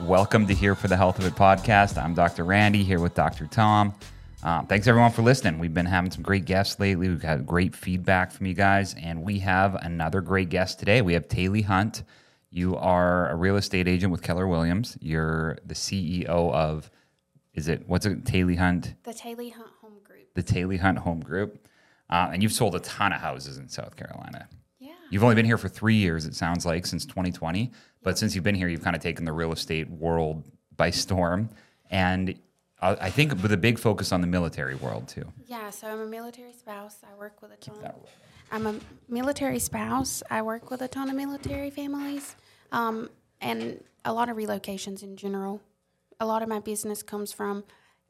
Welcome to Here for the Health of It podcast. I'm Dr. Randy here with Dr. Tom. Um, thanks everyone for listening. We've been having some great guests lately. We've had great feedback from you guys, and we have another great guest today. We have Taley Hunt. You are a real estate agent with Keller Williams. You're the CEO of, is it what's it? Taley Hunt, The Taley Hunt Home Group. the Taley Hunt Home Group, uh, and you've sold a ton of houses in South Carolina. You've only been here for three years, it sounds like, since 2020. But since you've been here, you've kind of taken the real estate world by storm. And I think with a big focus on the military world, too. Yeah, so I'm a military spouse. I work with a ton. that I'm a military spouse. I work with a ton of military families, um, and a lot of relocations in general. A lot of my business comes from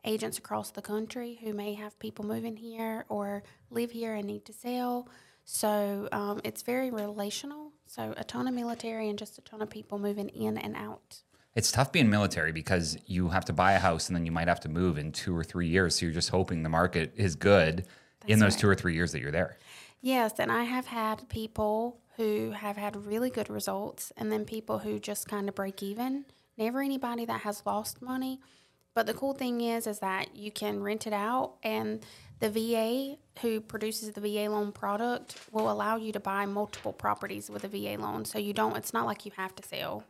agents across the country who may have people moving here or live here and need to sell. So um, it's very relational. So a ton of military and just a ton of people moving in and out. It's tough being military because you have to buy a house and then you might have to move in two or three years. So you're just hoping the market is good in those right. two or three years that you're there. Yes, and I have had people who have had really good results, and then people who just kind of break even. Never anybody that has lost money. But the cool thing is, is that you can rent it out, and the VA who produces the VA loan product will allow you to buy multiple properties with a VA loan. So you don't. It's not like you have to sell,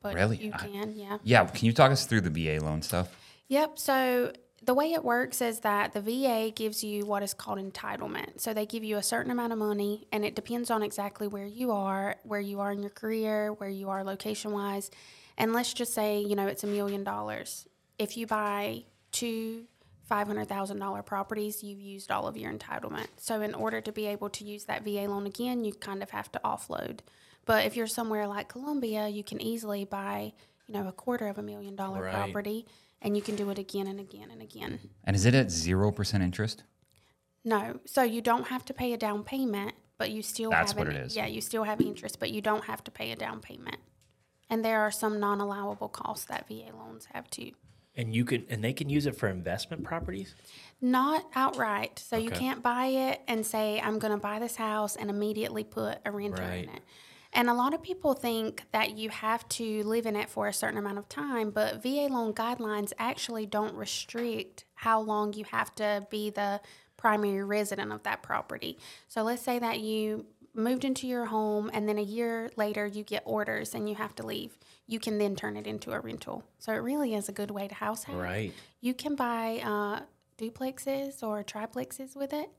but Really? you I- can. Yeah. Yeah. Can you talk us through the VA loan stuff? Yep. So the way it works is that the VA gives you what is called entitlement. So they give you a certain amount of money, and it depends on exactly where you are, where you are in your career, where you are location wise. And let's just say, you know, it's a million dollars. If you buy two $500,000 properties, you've used all of your entitlement. So, in order to be able to use that VA loan again, you kind of have to offload. But if you're somewhere like Columbia, you can easily buy, you know, a quarter of a million dollar Right. property and you can do it again and again and again. And is it at 0% interest? No, so you don't have to pay a down payment, but you still That's have what an- it is. Yeah, you still have interest, but you don't have to pay a down payment. And there are some non-allowable costs that VA loans have too. And you can and they can use it for investment properties? Not outright. So you can't buy it and say, I'm going to buy this house and immediately put a renter in it. And a lot of people think that you have to live in it for a certain amount of time, but VA loan guidelines actually don't restrict how long you have to be the primary resident of that property. So let's say that you moved into your home and then a year later you get orders and you have to leave. You can then turn it into a rental. So it really is a good way to house hack. Right. You can buy uh, duplexes or triplexes with it.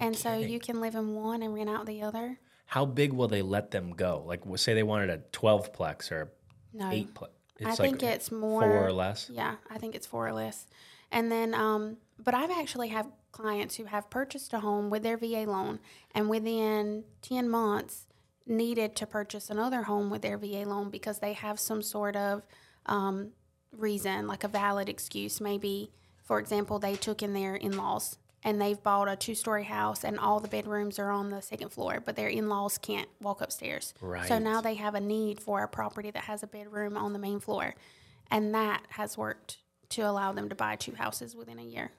and so you can live in one and rent out the other. How big will they let them go? Like say they wanted a 12 plex or No. 8 plex. I think it's more four or less. Yeah, I think it's four or less. And then, um, but I've actually have clients who have purchased a home with their VA loan, and within ten months needed to purchase another home with their VA loan because they have some sort of um, reason, like a valid excuse. Maybe, for example, they took in their in-laws and they've bought a two-story house and all the bedrooms are on the second floor, but their in-laws can't walk upstairs. Right. So now they have a need for a property that has a bedroom on the main floor, and that has worked to allow them to buy two houses within a year.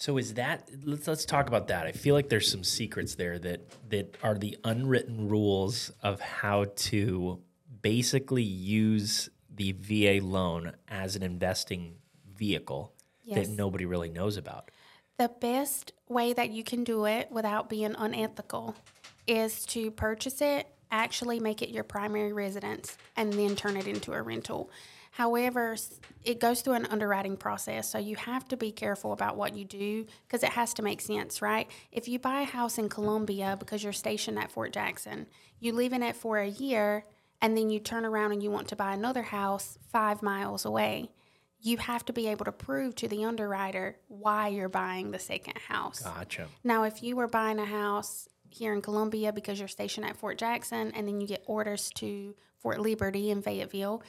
So is that let's let's talk about that. I feel like there's some secrets there that that are the unwritten rules of how to basically use the VA loan as an investing vehicle Yes. that nobody really knows about. The best way that you can do it without being unethical is to purchase it, actually make it your primary residence, and then turn it into a rental. However, it goes through an underwriting process, so you have to be careful about what you do because it has to make sense, right? If you buy a house in Columbia because you're stationed at Fort Jackson, you live in it for a year, and then you turn around and you want to buy another house five miles away you have to be able to prove to the underwriter why you're buying the second house. Gotcha. Now, if you were buying a house here in Columbia because you're stationed at Fort Jackson and then you get orders to Fort Liberty in Fayetteville,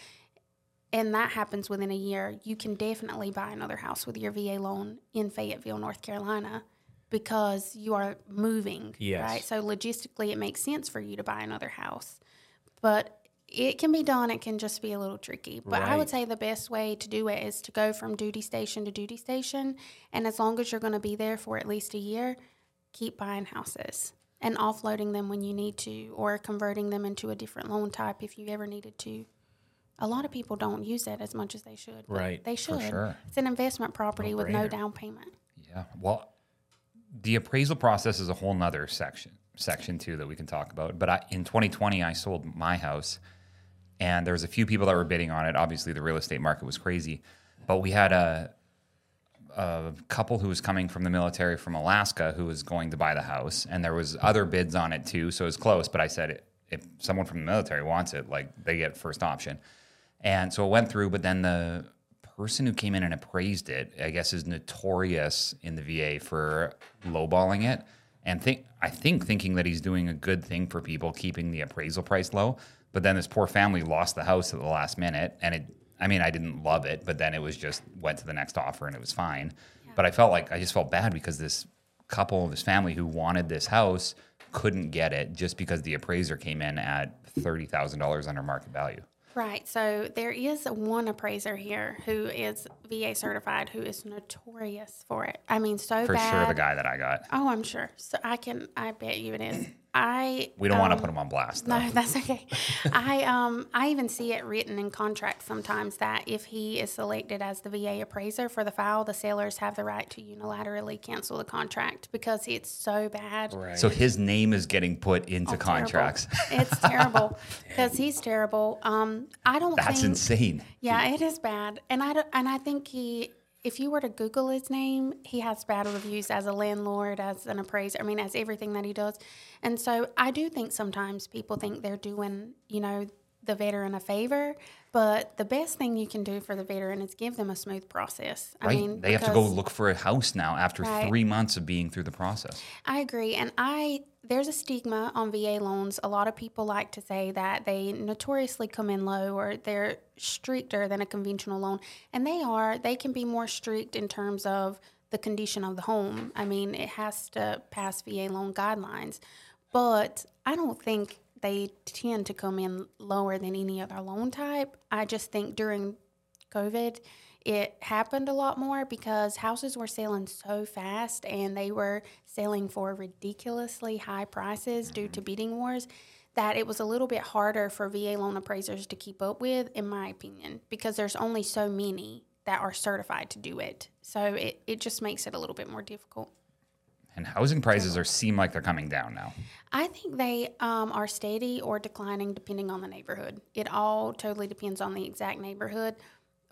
and that happens within a year, you can definitely buy another house with your VA loan in Fayetteville, North Carolina, because you are moving. Yes. Right. So logistically, it makes sense for you to buy another house, but it can be done. It can just be a little tricky. But I would say the best way to do it is to go from duty station to duty station, and as long as you're going to be there for at least a year, keep buying houses and offloading them when you need to, or converting them into a different loan type if you ever needed to. A lot of people don't use that as much as they should. Right, They should. sure. It's an investment property with no down payment. Yeah. Well, the appraisal process is a whole nother section section too that we can talk about. But I, in 2020, I sold my house, and there was a few people that were bidding on it. Obviously, the real estate market was crazy, but we had a a couple who was coming from the military from Alaska who was going to buy the house, and there was other bids on it too, so it was close. But I said, if someone from the military wants it, like they get first option, and so it went through. But then the person who came in and appraised it, I guess, is notorious in the VA for lowballing it, and think I think thinking that he's doing a good thing for people, keeping the appraisal price low. But then this poor family lost the house at the last minute, and it I mean, I didn't love it, but then it was just went to the next offer and it was fine. But I felt like I just felt bad because this couple, of this family who wanted this house couldn't get it just because the appraiser came in at thirty thousand dollars under market value. Right. So there is one appraiser here who is VA certified who is notorious for it. I mean, so For bad. sure, the guy that I got. Oh, I'm sure. So I can. I bet you it is. I. We don't want to um, put him on blast. Though. No, that's okay. I um I even see it written in contracts sometimes that if he is selected as the VA appraiser for the file, the sellers have the right to unilaterally cancel the contract because it's so bad. Right. So his name is getting put into Oh, terrible. contracts. it's terrible because he's terrible. Um, I don't. That's think, insane. Yeah, it is bad, and I don't, and I think he. If you were to Google his name, he has bad reviews as a landlord, as an appraiser. I mean, as everything that he does, and so I do think sometimes people think they're doing, you know, the veteran a favor. But the best thing you can do for the veteran is give them a smooth process. I Right? mean, they have to go look for a house now after Right. three months of being through the process. I agree. And I there's a stigma on VA loans. A lot of people like to say that they notoriously come in low or they're stricter than a conventional loan. And they are. They can be more strict in terms of the condition of the home. I mean, it has to pass VA loan guidelines. But I don't think they tend to come in lower than any other loan type. I just think during COVID, it happened a lot more because houses were selling so fast and they were selling for ridiculously high prices due to mm-hmm. bidding wars that it was a little bit harder for VA loan appraisers to keep up with, in my opinion, because there's only so many that are certified to do it. So it, it just makes it a little bit more difficult. And housing prices are seem like they're coming down now. I think they um, are steady or declining depending on the neighborhood. It all totally depends on the exact neighborhood.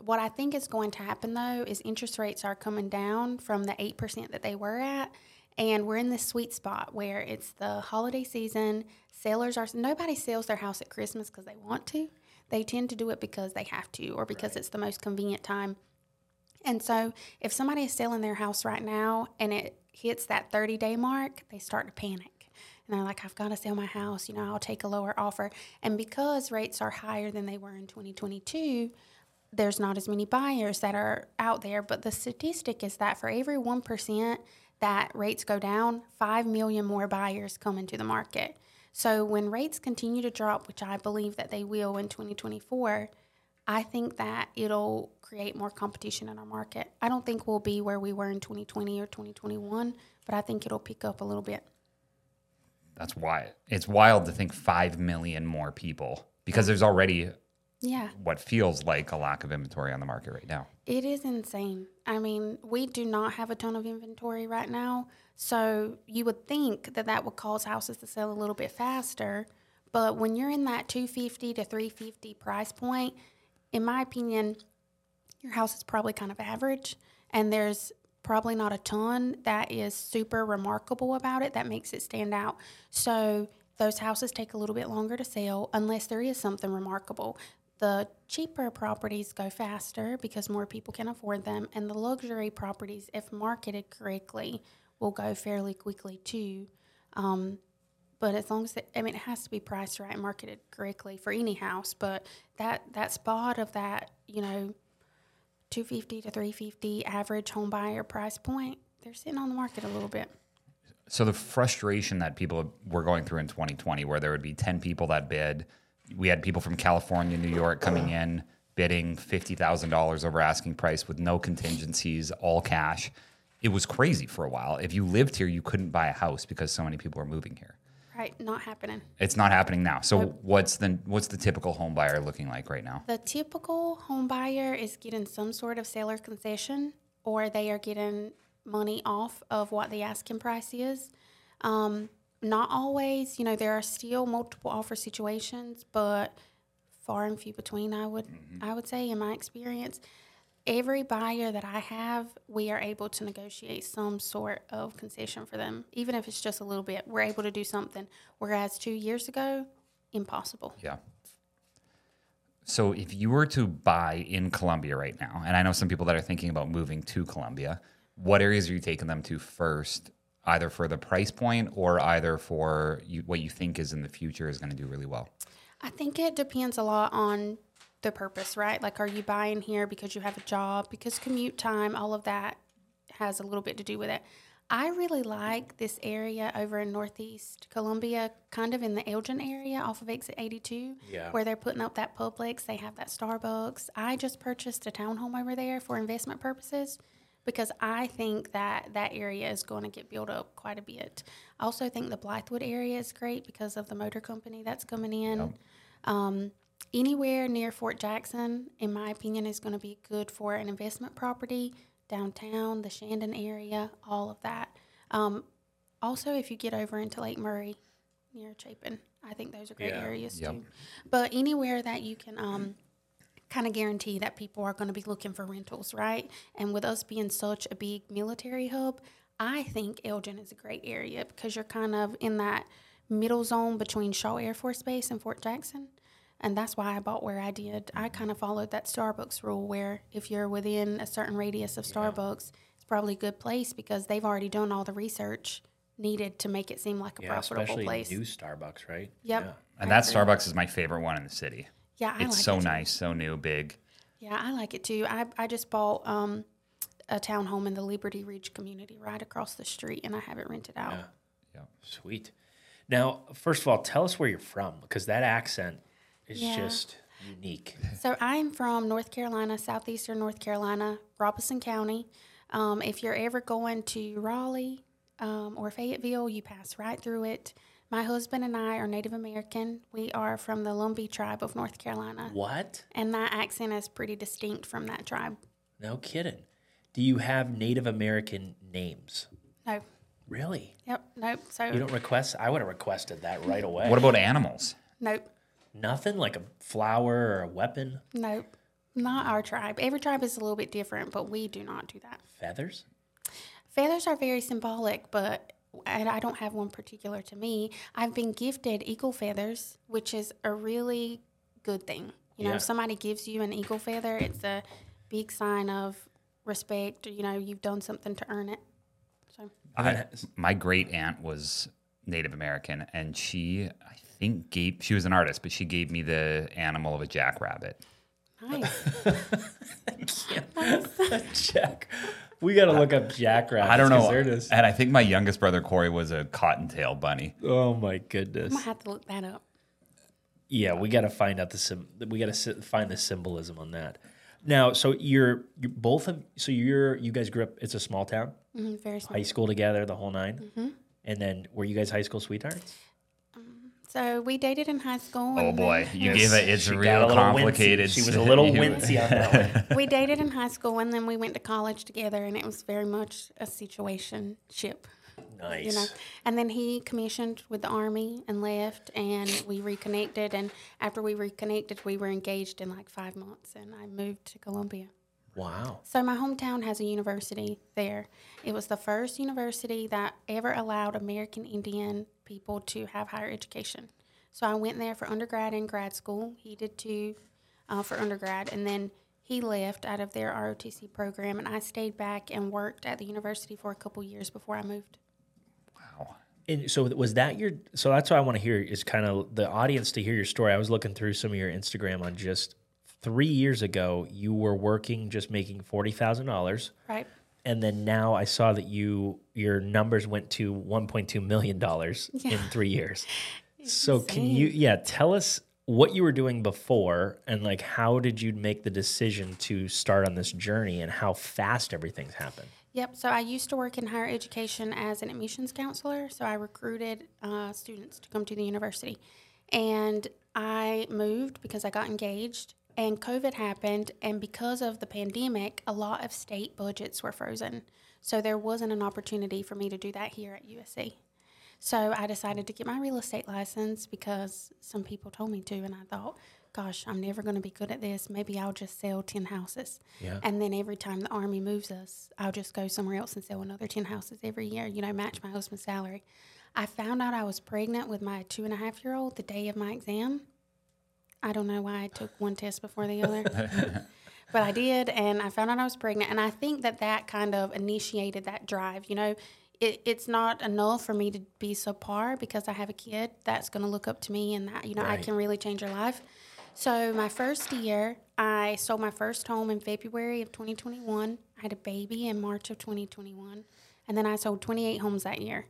What I think is going to happen though is interest rates are coming down from the 8% that they were at. And we're in this sweet spot where it's the holiday season. Sellers are, nobody sells their house at Christmas because they want to. They tend to do it because they have to or because it's the most convenient time. And so if somebody is selling their house right now and it hits that 30 day mark, they start to panic. And they're like, I've got to sell my house. You know, I'll take a lower offer. And because rates are higher than they were in 2022, there's not as many buyers that are out there. But the statistic is that for every 1% that rates go down, 5 million more buyers come into the market. So when rates continue to drop, which I believe that they will in 2024, I think that it'll create more competition in our market. I don't think we'll be where we were in 2020 or 2021, but I think it'll pick up a little bit. That's why it's wild to think five million more people because there's already Yeah, what feels like a lack of inventory on the market right now. it is insane. I mean, we do not have a ton of inventory right now, so you would think that that would cause houses to sell a little bit faster. But when you're in that 250 to 350 price point, in my opinion, your house is probably kind of average, and there's probably not a ton that is super remarkable about it that makes it stand out. So those houses take a little bit longer to sell unless there is something remarkable. The cheaper properties go faster because more people can afford them, and the luxury properties, if marketed correctly, will go fairly quickly too. Um, but as long as it, I mean, it has to be priced right and marketed correctly for any house. But that that spot of that, you know, two fifty to three fifty average home buyer price point, they're sitting on the market a little bit. So the frustration that people were going through in 2020, where there would be 10 people that bid, we had people from California, New York coming in bidding $50,000 over asking price with no contingencies, all cash. It was crazy for a while. If you lived here, you couldn't buy a house because so many people were moving here. Right, not happening. It's not happening now. So what's the what's the typical home buyer looking like right now? The typical home buyer is getting some sort of seller concession, or they are getting money off of what the asking price is. Um, not always, you know, there are still multiple offer situations, but far and few between. I would, I would say, in my experience, every buyer that I have, we are able to negotiate some sort of concession for them, even if it's just a little bit. We're able to do something. Whereas two years ago, impossible. Yeah. So if you were to buy in Columbia right now, and I know some people that are thinking about moving to Columbia, what areas are you taking them to first, either for the price point or either for you, what you think is in the future is going to do really well? I think it depends a lot on the purpose, right? Like, are you buying here because you have a job? Because commute time, all of that has a little bit to do with it. I really like this area over in Northeast Columbia, kind of in the Elgin area off of exit 82, Yeah. where they're putting up that Publix. They have that Starbucks. I just purchased a townhome over there for investment purposes because I think that that area is going to get built up quite a bit. I also think the Blythewood area is great because of the motor company that's coming in. Um, anywhere near Fort Jackson, in my opinion, is going to be good for an investment property. Downtown, the Shandon area, all of that. Um, also, if you get over into Lake Murray near Chapin, I think those are great Yeah. areas Yep. too. But anywhere that you can um, kind of guarantee that people are going to be looking for rentals, right? And with us being such a big military hub, I think Elgin is a great area because you're kind of in that middle zone between Shaw Air Force Base and Fort Jackson. And that's why I bought where I did. I kind of followed that Starbucks rule where if you're within a certain radius of Starbucks, it's probably a good place because they've already done all the research needed to make it seem like a Yeah, profitable especially place. new Starbucks, right? Yep. Yeah. And that Starbucks is my favorite one in the city. Yeah, I It's like so it nice, so new, big. Yeah, I like it too. I, I just bought um, a townhome in the Liberty Ridge community right across the street, and I have it rented out. Yeah. Sweet. Now, first of all, tell us where you're from because that accent is Yeah. just unique. So I'm from North Carolina, southeastern North Carolina, Robeson County. Um, if you're ever going to Raleigh um, or Fayetteville, you pass right through it. My husband and I are Native American. We are from the Lumbee tribe of North Carolina, What? and that accent is pretty distinct from that tribe. No kidding. Do you have Native American names? No, Really? yep, nope. So You don't request? I would have requested that right away. What about animals? nope. Nothing like a flower or a weapon? Nope, not our tribe. Every tribe is a little bit different, but we do not do that. Feathers? Feathers are very symbolic, but and I don't have one particular to me. I've been gifted eagle feathers, which is a really good thing. You know, Yeah. if somebody gives you an eagle feather, it's a big sign of respect. You know, you've done something to earn it. So I, my great aunt was Native American, and she, I think, gave. She was an artist, but she gave me the animal of a jackrabbit. nice. Jack. We got to look up jackrabbits. I don't 'cause know, They're just, and I think my youngest brother Corey was a cottontail bunny. oh my goodness. I'm gonna have to look that up. Yeah, we got to find out the sim- we got to find the symbolism on that. Now, so you're you both of so you're you guys grew up. It's a small town, Mhm, very small. high school together, the whole 9 Mm-hmm. And then were you guys high school sweethearts? So we dated in high school. Oh boy, then- you gave it. It's She real complicated. Wincy. She was a little You- wincy on that one. we dated in high school and then we went to college together and it was very much a situation ship Nice. you know and then he commissioned with the army and left and we reconnected and after we reconnected we were engaged in like five months and i moved to columbia Wow. so my hometown has a university there it was the first university that ever allowed american indian people to have higher education so i went there for undergrad and grad school he did too uh, for undergrad and then he left out of their rotc program and i stayed back and worked at the university for a couple years before i moved Wow. And so was that your? So that's what I want to hear is kind of the audience to hear your story. I was looking through some of your Instagram on just three years ago. You were working, just making forty thousand dollars, right and then now I saw that you your numbers went to one point two million dollars in three years. So can you, yeah, tell us what you were doing before, and like how did you make the decision to start on this journey, and how fast everything's happened? Yep. So I used to work in higher education as an admissions counselor. So I recruited uh, students to come to the university. And I moved because I got engaged and COVID happened. And because of the pandemic, a lot of state budgets were frozen. So there wasn't an opportunity for me to do that here at USC. So I decided to get my real estate license because some people told me to. And I thought, gosh, I'm never going to be good at this. Maybe I'll just sell 10 houses. Yeah. And then every time the Army moves us, I'll just go somewhere else and sell another 10 houses every year, you know, match my husband's salary. I found out I was pregnant with my two and a half year old the day of my exam. I don't know why I took one test before the other, but I did, and I found out I was pregnant. And I think that that kind of initiated that drive. You know, it, it's not enough for me to be so par because I have a kid that's going to look up to me, and that you know I can really change her life. So my first year, I sold my first home in February of 2021. I had a baby in March of 2021, and then I sold 28 homes that year.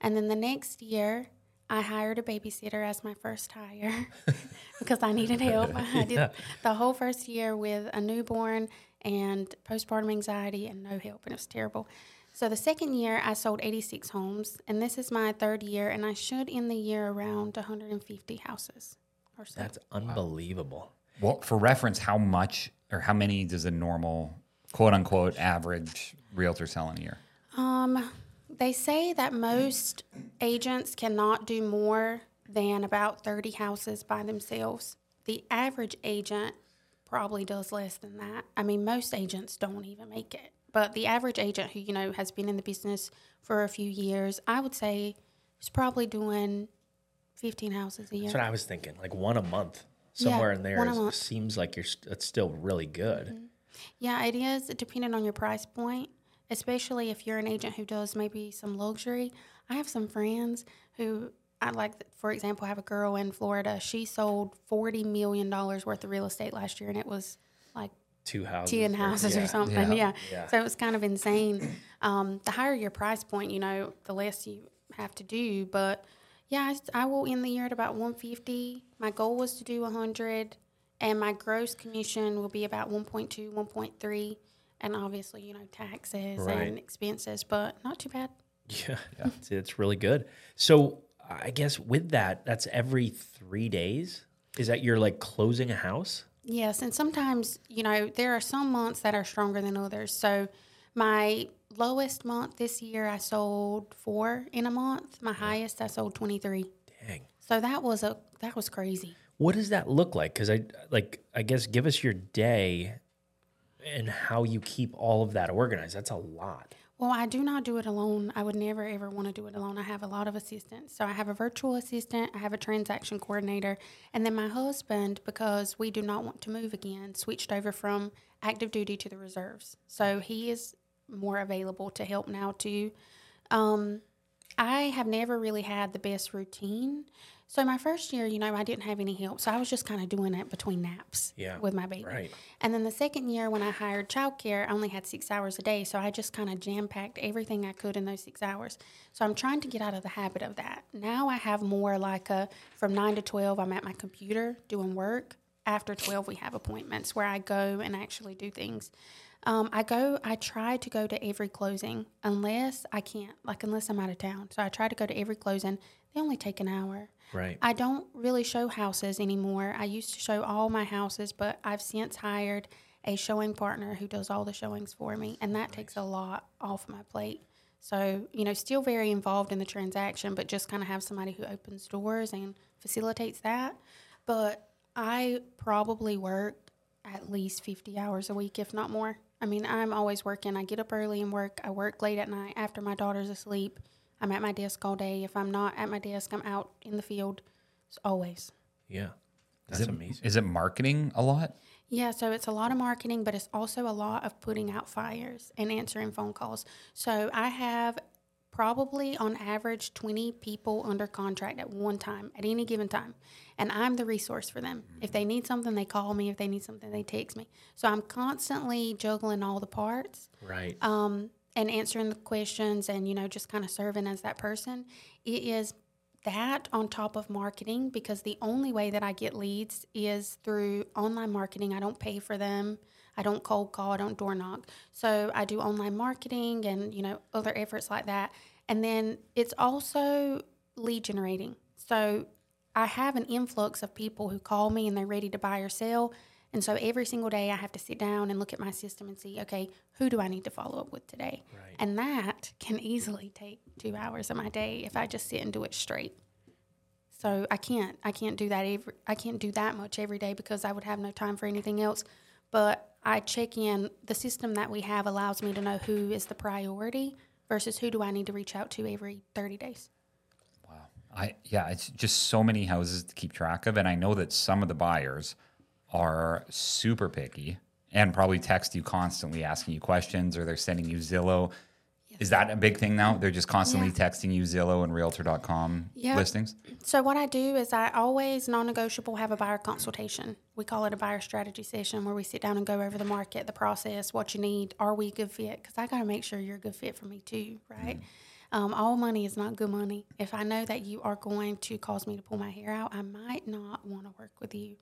And then the next year, I hired a babysitter as my first hire because I needed help. I did the whole first year with a newborn and postpartum anxiety and no help, and it was terrible. So the second year, I sold 86 homes, and this is my third year, and I should end the year around 150 houses or so. That's unbelievable. Well, for reference, how much or how many does a normal quote unquote average realtor sell in a year? Um, they say that most agents cannot do more than about 30 houses by themselves. The average agent probably does less than that. I mean, most agents don't even make it. But the average agent who, you know, has been in the business for a few years, I would say is probably doing 15 houses a year. That's what I was thinking. Like one a month, somewhere in there is- seems like you're. st- It's still really good. Mm-hmm. Yeah, it is depending on your price point, especially if you're an agent who does maybe some luxury. I have some friends who I like, for example, I have a girl in Florida. She sold $40 million worth of real estate last year, and it was like Two houses. 10 or- houses yeah. or something. Yeah. Yeah. So it was kind of insane. Um, the higher your price point, you know, the less you have to do. But yeah, I will end the year at about 150. My goal was to do 100, and my gross commission will be about 1.2, 1.3. And obviously, you know, taxes Right. and expenses, but not too bad. Yeah, It's, it's really good. So I guess with that, that's every three days. Is that you're like closing a house? Yes, and sometimes, you know, there are some months that are stronger than others. So, my lowest month this year, I sold four in a month. My highest, I sold 23. Dang. So, that was a that was crazy. What does that look like? Because I like, I guess, give us your day and how you keep all of that organized. That's a lot. Well, I do not do it alone. I would never ever want to do it alone. I have a lot of assistants. So I have a virtual assistant, I have a transaction coordinator, and then my husband, because we do not want to move again, switched over from active duty to the reserves. So he is more available to help now too. Um, I have never really had the best routine. So my first year, you know, I didn't have any help. So I was just kind of doing it between naps Yeah, with my baby. right. And then the second year, when I hired childcare, I only had six hours a day. So I just kind of jam packed everything I could in those six hours. So I'm trying to get out of the habit of that. Now I have more like a from nine to 12, I'm at my computer doing work. After 12, we have appointments where I go and actually do things. Um, I go, I try to go to every closing unless I can't, like, unless I'm out of town. So I try to go to every closing. They only take an hour. Right. I don't really show houses anymore. I used to show all my houses, but I've since hired a showing partner who does all the showings for me, and that takes a lot off my plate. So, you know, still very involved in the transaction, but just kind of have somebody who opens doors and facilitates that. But I probably work at least 50 hours a week, if not more. I mean, I'm always working. I get up early and work. I work late at night after my daughter's asleep. I'm at my desk all day. If I'm not at my desk, I'm out in the field. It's always. Yeah. Is That's it, amazing. Is it marketing a lot? Yeah, so it's a lot of marketing, but it's also a lot of putting out fires and answering phone calls. So I have probably on average 20 people under contract at one time, at any given time. And I'm the resource for them. If they need something, they call me. If they need something, they text me. So I'm constantly juggling all the parts Right. um, and answering the questions and, you know, just kind of serving as that person. It is that on top of marketing because the only way that I get leads is through online marketing. I don't pay for them. I don't cold call, I don't door knock. So I do online marketing and, you know, other efforts like that. And then it's also lead generating. So I have an influx of people who call me and they're ready to buy or sell. And so every single day I have to sit down and look at my system and see, okay, who do I need to follow up with today? Right. And that can easily take two hours of my day if I just sit and do it straight. So I can't I can't do that every I can't do that much every day because I would have no time for anything else. But I check in the system that we have allows me to know who is the priority versus who do I need to reach out to every 30 days. Wow. I yeah, it's just so many houses to keep track of, and I know that some of the buyers are super picky and probably text you constantly asking you questions, or they're sending you Zillow. Is that a big thing now? They're just constantly Yeah. texting you Zillow and Realtor.com Yeah. listings. So what I do is I always non-negotiable have a buyer consultation. We call it a buyer strategy session where we sit down and go over the market, the process, what you need. Are we a good fit? Because I got to make sure you're a good fit for me too, right? Um, all money is not good money. If I know that you are going to cause me to pull my hair out, I might not want to work with you.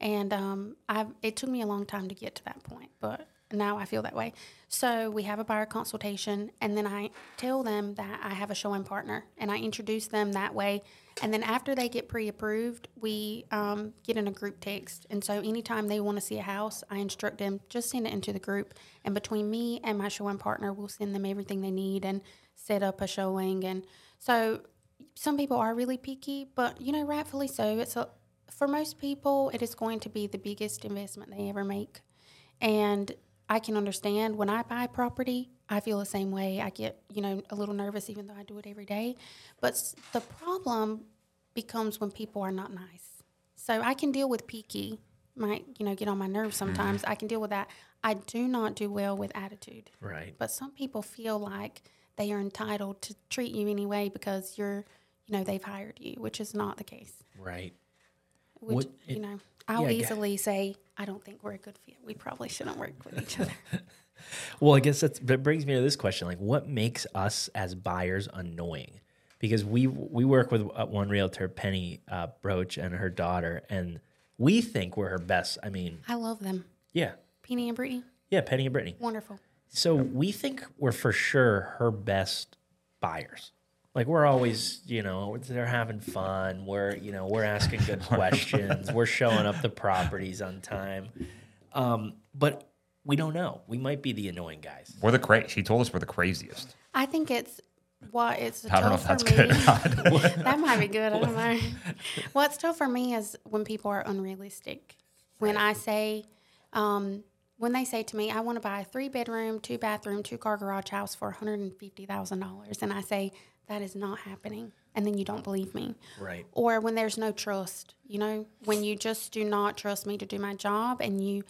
And um, I've, it took me a long time to get to that point, but now I feel that way. So we have a buyer consultation, and then I tell them that I have a showing partner, and I introduce them that way. And then after they get pre-approved, we um, get in a group text. And so anytime they want to see a house, I instruct them just send it into the group. And between me and my showing partner, we'll send them everything they need and set up a showing. And so some people are really picky, but you know, rightfully so. It's a for most people, it is going to be the biggest investment they ever make. And I can understand when I buy property, I feel the same way. I get, you know, a little nervous even though I do it every day. But the problem becomes when people are not nice. So I can deal with picky, might, you know, get on my nerves mm-hmm. sometimes. I can deal with that. I do not do well with attitude. Right. But some people feel like they are entitled to treat you anyway because you're, you know, they've hired you, which is not the case. Right. Which, What- you know, I'll yeah, easily say, I don't think we're a good fit. We probably shouldn't work with each other. Well, I guess that's, that brings me to this question: like, what makes us as buyers annoying? Because we we work with uh, one realtor, Penny uh, Broach, and her daughter, and we think we're her best. I mean, I love them. yeah, Penny and Brittany, yeah, Penny and Brittany. wonderful. So we think we're for sure her best buyers. Like we're always, you know, they're having fun. We're, you know, we're asking good questions. we're showing up the properties on time. Um, but we don't know. We might be the annoying guys. We're the cra- She told us we're the craziest. I think it's what it's I don't know if that's for good or not. that might be good. I don't know. What's tough for me is when people are unrealistic. When I say, um, when they say to me, I want to buy a three bedroom, two bathroom, two car garage house for $150,000. And I say, that is not happening. And then you don't believe me. Right. Or when there's no trust, you know, when you just do not trust me to do my job and you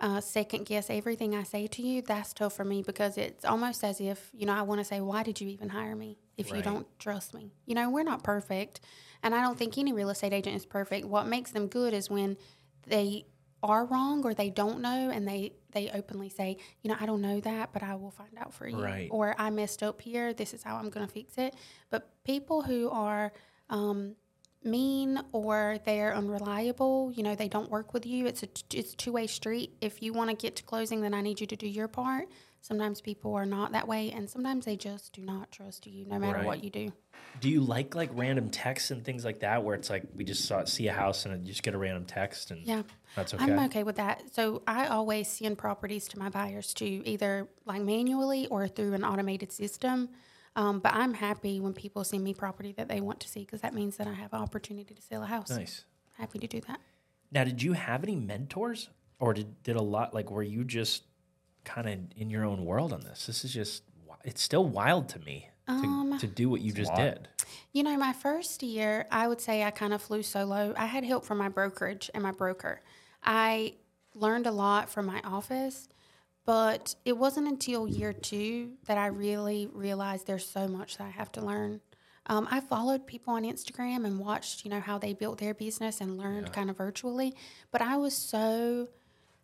uh, second guess everything I say to you, that's tough for me because it's almost as if, you know, I want to say, why did you even hire me if you don't trust me? You know, we're not perfect. And I don't think any real estate agent is perfect. What makes them good is when they are wrong or they don't know and they they openly say you know i don't know that but i will find out for you Right. or i messed up here. This is how i'm going to fix it. But people who are um, mean or they're unreliable you know they don't work with you it's a it's two-way street. If you want to get to closing then i need you to do your part sometimes people are not that way and sometimes they just do not trust you no matter Right. what you do Do you like like random texts and things like that, where it's like we just saw see a house and you just get a random text and yeah that's okay. I'm okay with that. So I always send properties to my buyers too, either like manually or through an automated system. Um, but I'm happy when people send me property that they want to see because that means that I have an opportunity to sell a house. Nice. Happy to do that. Now, did you have any mentors, or did did a lot like were you just kind of in your own world on this? This is just it's still wild to me to, Um, to do what you just did. You know, my first year, I would say I kind of flew solo. I had help from my brokerage and my broker. I learned a lot from my office, but it wasn't until year two that I really realized there's so much that I have to learn. Um, I followed people on Instagram and watched, you know, how they built their business and learned kind of virtually. But I was so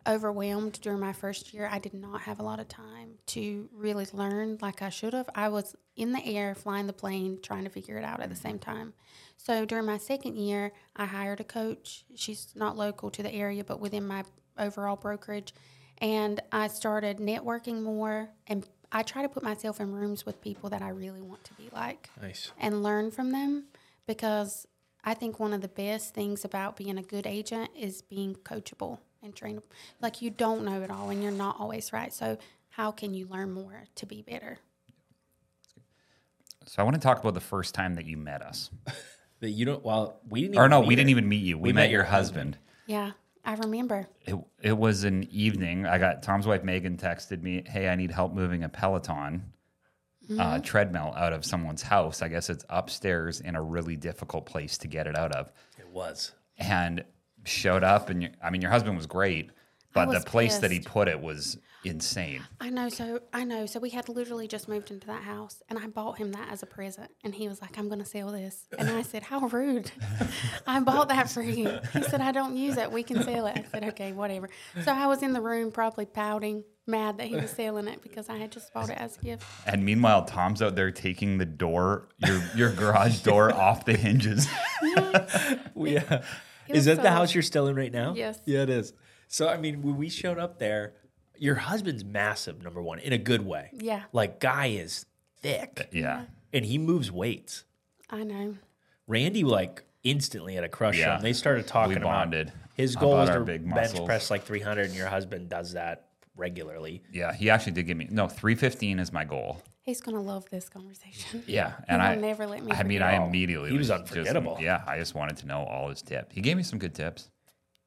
overwhelmed during my first year. I did not have a lot of time to really learn like I should have. I was in the air, flying the plane, trying to figure it out at the same time. So during my second year, I hired a coach. She's not local to the area, but within my overall brokerage. And I started networking more. And I try to put myself in rooms with people that I really want to be like Nice. and learn from them because I think one of the best things about being a good agent is being coachable and trainable. Like you don't know it all and you're not always right. So how can you learn more to be better? So I want to talk about the first time that you met us. That you don't. Well, we didn't. Or even no, meet we didn't even meet you. We, met, your husband. Yeah, I remember. It, it was an evening. I got Tom's wife Megan texted me, "Hey, I need help moving a Peloton uh, treadmill out of someone's house. I guess it's upstairs in a really difficult place to get it out of." It was. And showed up, and you- I mean, your husband was great, but the was place that he put it was insane. I know. So I know. So we had literally just moved into that house, and I bought him that as a present. And he was like, "I'm going to sell this," and I said, "How rude! I bought that for you." He said, "I don't use it. We can sell it." I said, "Okay, whatever." So I was in the room, probably pouting, mad that he was selling it because I had just bought it as a gift. And meanwhile, Tom's out there taking the door, your your garage door off the hinges. We, uh, is was that the house you're still in right now? Yes. Yeah, it is. So I mean, when we showed up there, your husband's massive. Number one, in a good way. Yeah, Like guy is thick, yeah. and he moves weights. I know. Randy like instantly had a crush Yeah. on him. They started talking We about bonded his goal about is our to big bench muscles. press like 300, and your husband does that regularly. Yeah, he actually did give me no 315 is my goal. He's gonna love this conversation. Yeah, and I never let me I mean. I immediately he was just- unforgettable. yeah, I just wanted to know all his tips. He gave me some good tips.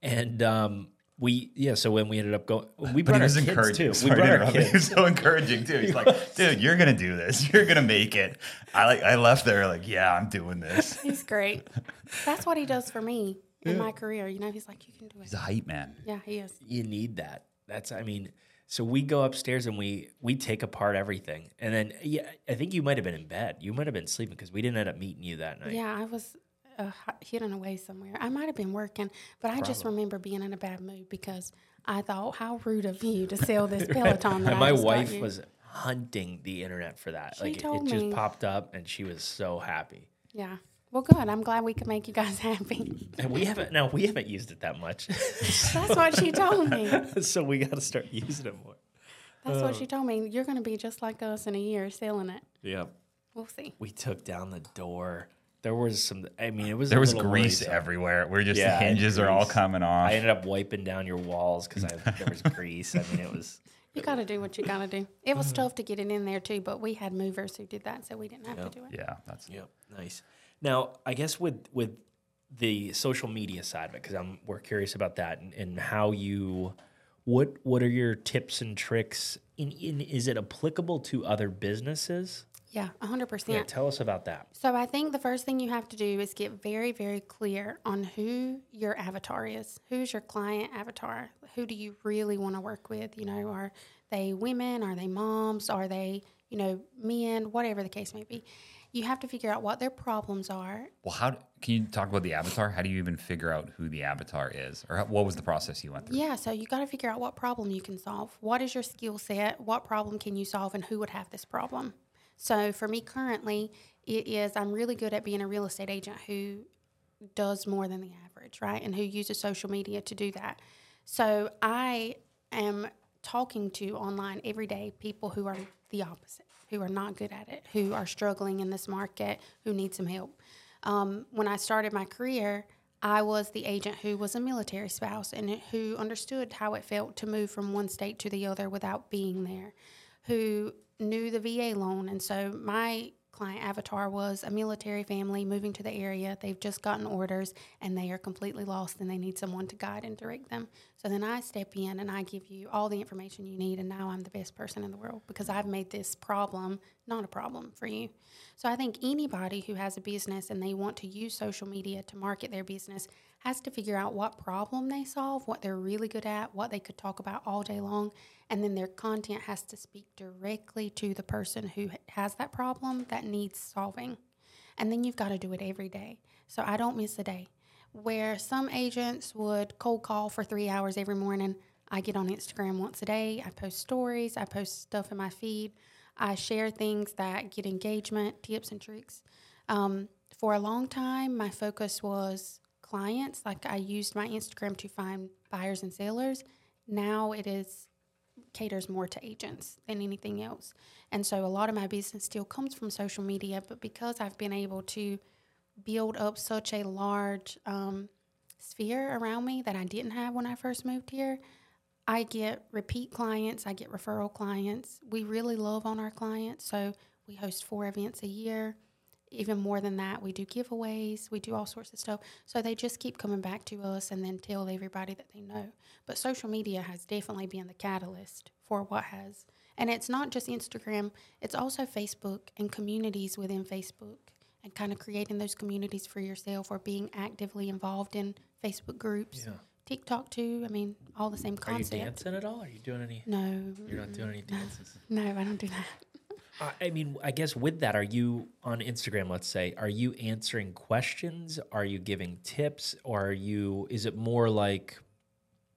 And um, we yeah, so when we ended up going, we But brought he was our kids encouraging. too. Sorry we to brought our interrupt you. He was so encouraging too. He's like, "Dude, you're gonna do this. You're gonna make it." I like. I left there like, "Yeah, I'm doing this." He's great. That's what he does for me in my career. You know, he's like, you can do it. He's a hype man. Yeah, he is. You need that. That's I mean. So we go upstairs and we we take apart everything, and then yeah, I think you might have been in bed. You might have been sleeping because we didn't end up meeting you that night. Yeah, I was uh, hidden away somewhere. I might have been working, but I just remember being in a bad mood because I thought, how rude of you to sell this Peloton. That And my wife you." was hunting the internet for that. She like it, it just popped up, and she was so happy. Yeah. Well, good. I'm glad we could make you guys happy. And we haven't now we haven't used it that much, That's what she told me. so we got to start using it more. That's what she uh. told me. You're going to be just like us in a year selling it. Yeah. We'll see. We took down the door. There was some. I mean, it was a There was little grease worrisome. everywhere. We're just Yeah, the hinges are all grease. coming off. I ended up wiping down your walls because there was grease. I mean, it was. You got to do what you got to do. It was mm-hmm. tough to get it in there too, but we had movers who did that, so we didn't have to do it. yeah, that's Yep. Nice. Now, I guess with with the social media side of it, because I'm we're curious about that and, and how you. What what are your tips and tricks? In, in is it applicable to other businesses? Yeah, 100%. Yeah, tell us about that. So I think the first thing you have to do is get very, very clear on who your avatar is. Who's your client avatar? Who do you really want to work with? You know, are they women? Are they moms? Are they, you know, men? Whatever the case may be. You have to figure out what their problems are. well. How can you talk about the avatar? How do you even figure out who the avatar is, or how, what was the process you went through? Yeah, so you got to figure out what problem you can solve. What is your skill set? What problem can you solve, and who would have this problem? So for me currently, it is I'm really good at being a real estate agent who does more than the average, right? And who uses social media to do that. So I am talking to online every day people who are the opposite, who are not good at it, who are struggling in this market, who need some help. Um, when I started my career, I was the agent who was a military spouse and who understood how it felt to move from one state to the other without being there, who knew the VA loan. And so my client avatar was a military family moving to the area. They've just gotten orders and they are completely lost and they need someone to guide and direct them. So then I step in and I give you all the information you need. And now I'm the best person in the world because I've made this problem not a problem for you. So I think anybody who has a business and they want to use social media to market their business has to figure out what problem they solve, what they're really good at, what they could talk about all day long, and then their content has to speak directly to the person who has that problem that needs solving. And then you've got to do it every day. So I don't miss a day. Where some agents would cold call for three hours every morning, I get on Instagram once a day. I post stories, I post stuff in my feed. I share things that get engagement, tips, and tricks. Um, for a long time, my focus was clients. Like I used my Instagram to find buyers and sellers. Now it is caters more to agents than anything else. And so a lot of my business still comes from social media, but because I've been able to build up such a large um, sphere around me that I didn't have when I first moved here, I get repeat clients, I get referral clients. We really love on our clients, so we host four events a year. Even more than that, we do giveaways, we do all sorts of stuff. So they just keep coming back to us and then tell everybody that they know. But social media has definitely been the catalyst for what has. And it's not just Instagram, it's also Facebook and communities within Facebook and kind of creating those communities for yourself or being actively involved in Facebook groups. Yeah. TikTok too. I mean, all the same content. Are you dancing at all? Are you doing any? No, You're not doing any dances. no, I don't do that. I mean, I guess with that, are you on Instagram? Let's say, are you answering questions? Are you giving tips? Or are you? Is it more like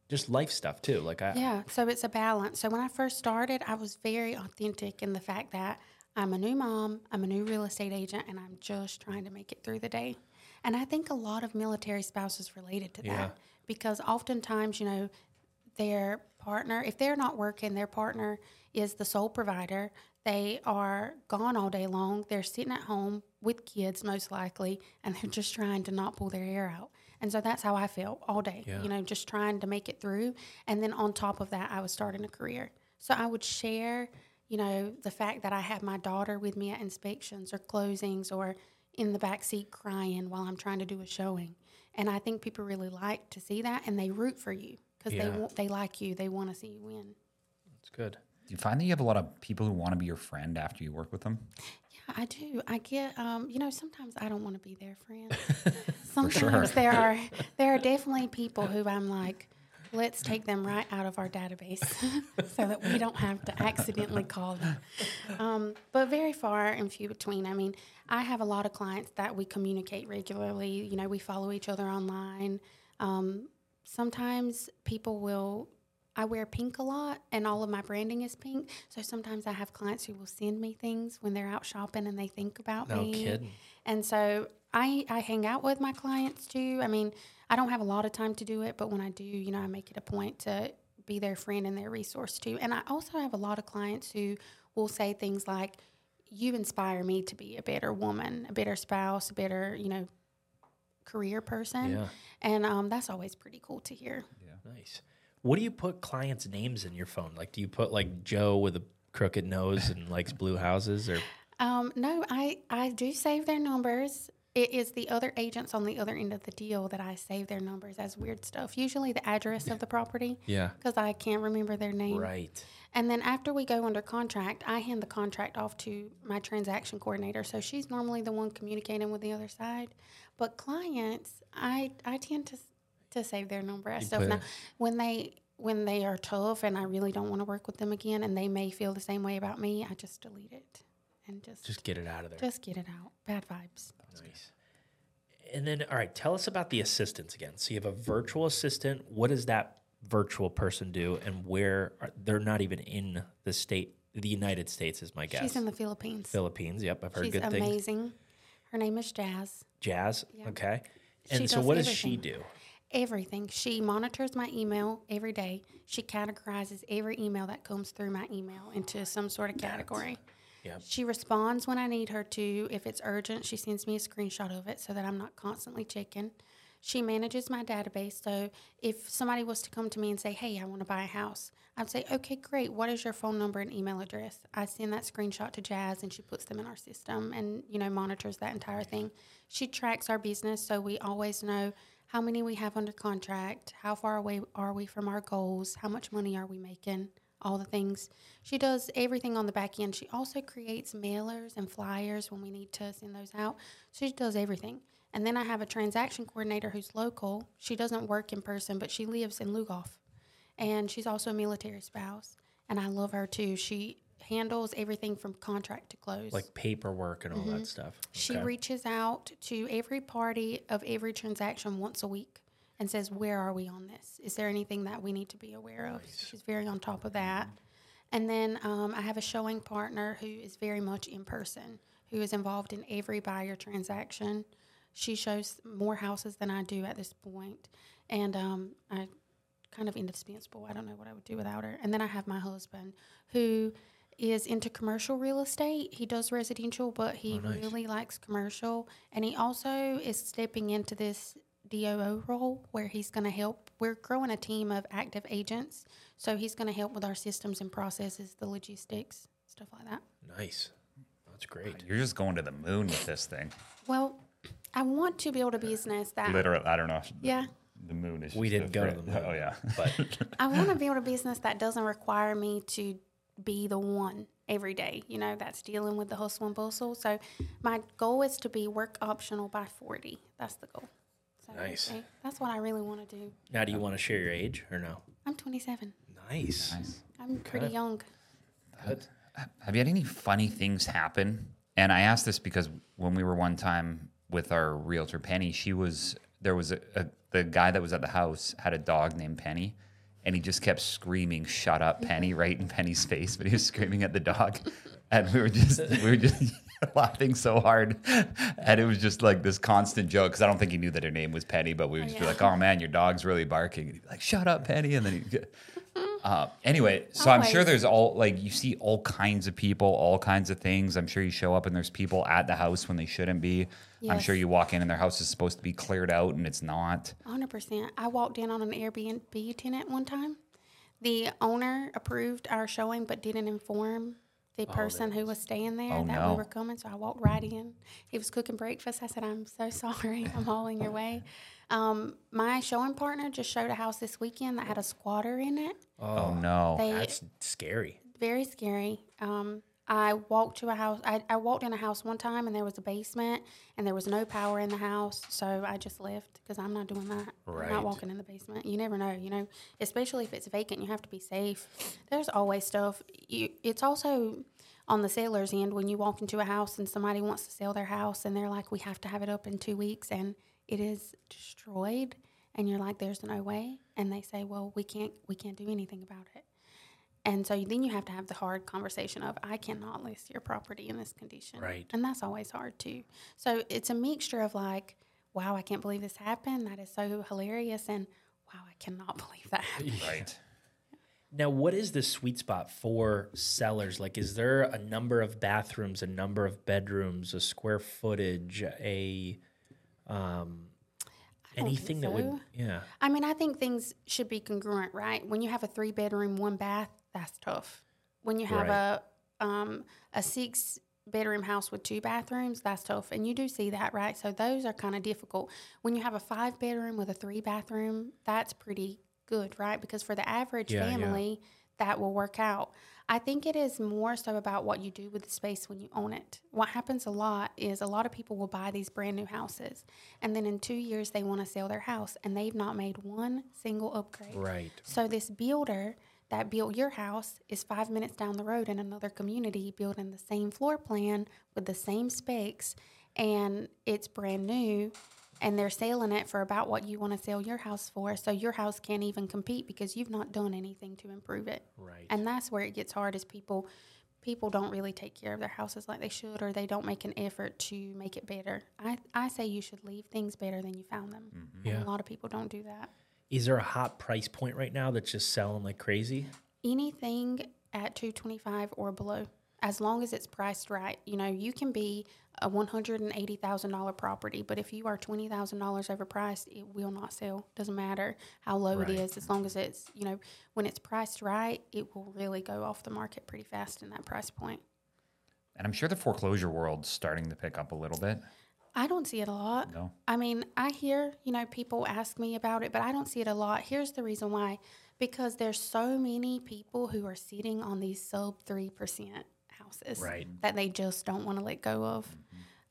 just life stuff too? Like I, Yeah, so it's a balance. So when I first started, I was very authentic in the fact that I'm a new mom, I'm a new real estate agent, and I'm just trying to make it through the day. And I think a lot of military spouses related to Yeah. that because oftentimes, you know, their partner, if they're not working, their partner is the sole provider. They are gone all day long. They're sitting at home with kids, most likely, and they're just trying to not pull their hair out. And so that's how I felt all day, Yeah. you know, just trying to make it through. And then on top of that, I was starting a career. So I would share, you know, the fact that I had my daughter with me at inspections or closings or in the back seat crying while I'm trying to do a showing. And I think people really like to see that and they root for you because Yeah. they want, they like you. They want to see you win. it's good. Do you find that you have a lot of people who want to be your friend after you work with them? Yeah, I do. I get, um, you know, sometimes I don't want to be their friend. sometimes sure. there are there are definitely people who I'm like, let's take them right out of our database so that we don't have to accidentally call them. Um, but very far and few between. I mean, I have a lot of clients that we communicate regularly. You know, we follow each other online. Um, sometimes people will I wear pink a lot and all of my branding is pink. So sometimes I have clients who will send me things when they're out shopping and they think about No me. kidding. And so I, I hang out with my clients too. I mean, I don't have a lot of time to do it, but when I do, you know, I make it a point to be their friend and their resource too. And I also have a lot of clients who will say things like, You inspire me to be a better woman, a better spouse, a better, you know, career person. Yeah. And um, that's always pretty cool to hear. Yeah. Nice. What do you put clients' names in your phone? Like, do you put like Joe with a crooked nose and likes blue houses, or Um, no, I, I do save their numbers. It is the other agents on the other end of the deal that I save their numbers as weird stuff. Usually the address of the property. Yeah. Because I can't remember their name. right? And then after we go under contract, I hand the contract off to my transaction coordinator. So she's normally the one communicating with the other side. But clients, I I tend to to save their number self. put- Now, when they when they are tough and I really don't want to work with them again, and they may feel the same way about me, I just delete it and just Just get it out of there. just get it out. Bad vibes. Nice. And then, all right, tell us about the assistants again. So you have a virtual assistant. What does that virtual person do, and where are, they're not even in the state, the United States, is my guess. She's in the Philippines. Philippines. Yep, I've heard She's good things. amazing. Her name is Jazz. Jazz. Yeah. Okay. She And so, does what does she do? Everything. She monitors my email every day. She categorizes every email that comes through my email into some sort of category. Yep. She responds when I need her to. If it's urgent, she sends me a screenshot of it so that I'm not constantly checking. She manages my database. So if somebody was to come to me and say, Hey, I want to buy a house, I'd say, Okay, great. What is your phone number and email address? I send that screenshot to Jazz and she puts them in our system and, you know, monitors that entire thing. She tracks our business so we always know how many we have under contract, how far away are we from our goals, how much money are we making, all the things. She does everything on the back end. She also creates mailers and flyers when we need to send those out. She does everything. And then I have a transaction coordinator who's local. She doesn't work in person, but she lives in Lugoff. And she's also a military spouse. And I love her too. She handles everything from contract to close. Like paperwork and all that stuff. Mm-hmm. She reaches out to every party of every transaction once a week and says, Where are we on this? Is there anything that we need to be aware of? So she's very on top of that. And then um, I have a showing partner who is very much in person, who is involved in every buyer transaction. She shows more houses than I do at this point, and um, I kind of indispensable. I don't know what I would do without her. And then I have my husband who is into commercial real estate. He does residential, but he Oh, nice. really likes commercial. And he also is stepping into this COO role where he's going to help. We're growing a team of active agents. So he's going to help with our systems and processes, the logistics, stuff like that. Nice. That's great. You're just going to the moon with this thing. Well, I want to build a business that, Literally, I don't know. yeah, The moon is. We just didn't a go to the moon. Oh yeah. But I want to build a business that doesn't require me to be the one every day, you know, that's dealing with the hustle and bustle. So my goal is to be work optional by 40. That's the goal. So Nice. eh, That's what I really want to do. now, do you want to share your age or no? I'm 27. Nice. Nice. I'm pretty young. Good. Have you had any funny things happen? And I asked this because when we were one time with our realtor Penny, she was there was a, a the guy that was at the house had a dog named Penny, and he just kept screaming "Shut up, Penny!" right in Penny's face, but he was screaming at the dog, and we were just we were just laughing so hard, and it was just like this constant joke because I don't think he knew that her name was Penny, but we would just be yeah. like, "Oh man, your dog's really barking," and he'd be like, "Shut up, Penny," and then get. Uh, anyway, so I'm sure there's all like you see all kinds of people, all kinds of things. I'm sure you show up and there's people at the house when they shouldn't be. I'm sure you walk in and their house is supposed to be cleared out and it's not. 100%. I walked in on an Airbnb tenant one time. The owner approved our showing but didn't inform the person who was staying there Oh, that no. we were coming. So I walked right in. He was cooking breakfast. I said, I'm so sorry. I'm all in your way. Um, my showing partner just showed a house this weekend that had a squatter in it. Oh, no. They That's scary. very scary. Um, I walked to a house. I, I walked in a house one time and there was a basement and there was no power in the house. So I just left because I'm not doing that. I'm not walking in the basement. You never know, you know, especially if it's vacant, you have to be safe. There's always stuff. You, it's also on the seller's end when you walk into a house and somebody wants to sell their house and they're like, we have to have it up in two weeks and it is destroyed. And you're like, there's no way. And they say, well, we can't, we can't do anything about it. And so then you have to have the hard conversation of, I cannot list your property in this condition. Right. And that's always hard too. So it's a mixture of like, wow, I can't believe this happened. That is so hilarious. And wow, I cannot believe that happened. Right. Now, what is the sweet spot for sellers? Like, is there a number of bathrooms, a number of bedrooms, a square footage, a um, anything think that would, yeah, I mean, I think things should be congruent, right? When you have a three bedroom, one bath, that's tough. When you have Right. a um, a six bedroom house with two bathrooms, that's tough. And you do see that, right? So those are kind of difficult. When you have a five bedroom with a three bathroom, that's pretty good, right? Because for the average Yeah, yeah. family, that will work out. I think it is more so about what you do with the space when you own it. What happens a lot is a lot of people will buy these brand new houses and then in two years they want to sell their house and they've not made one single upgrade. right, So this builder that built your house is five minutes down the road in another community building the same floor plan with the same specs and it's brand new and they're selling it for about what you want to sell your house for. So your house can't even compete because you've not done anything to improve it. right. And that's where it gets hard is people people don't really take care of their houses like they should or they don't make an effort to make it better. I, I say you should leave things better than you found them. And Yeah. a lot of people don't do that. Is there a hot price point right now that's just selling like crazy? anything at 225 or below as long as it's priced right you know you can be a $180000 property but if you are $20000 overpriced it will not sell doesn't matter how low Right. it is as long as it's you know when it's priced right it will really go off the market pretty fast in that price point. And I'm sure the foreclosure world's starting to pick up a little bit. I don't see it a lot. No. I mean, I hear, you know, people ask me about it, but I don't see it a lot. Here's the reason why because there's so many people who are sitting on these sub 3% Right. that they just don't want to let go of.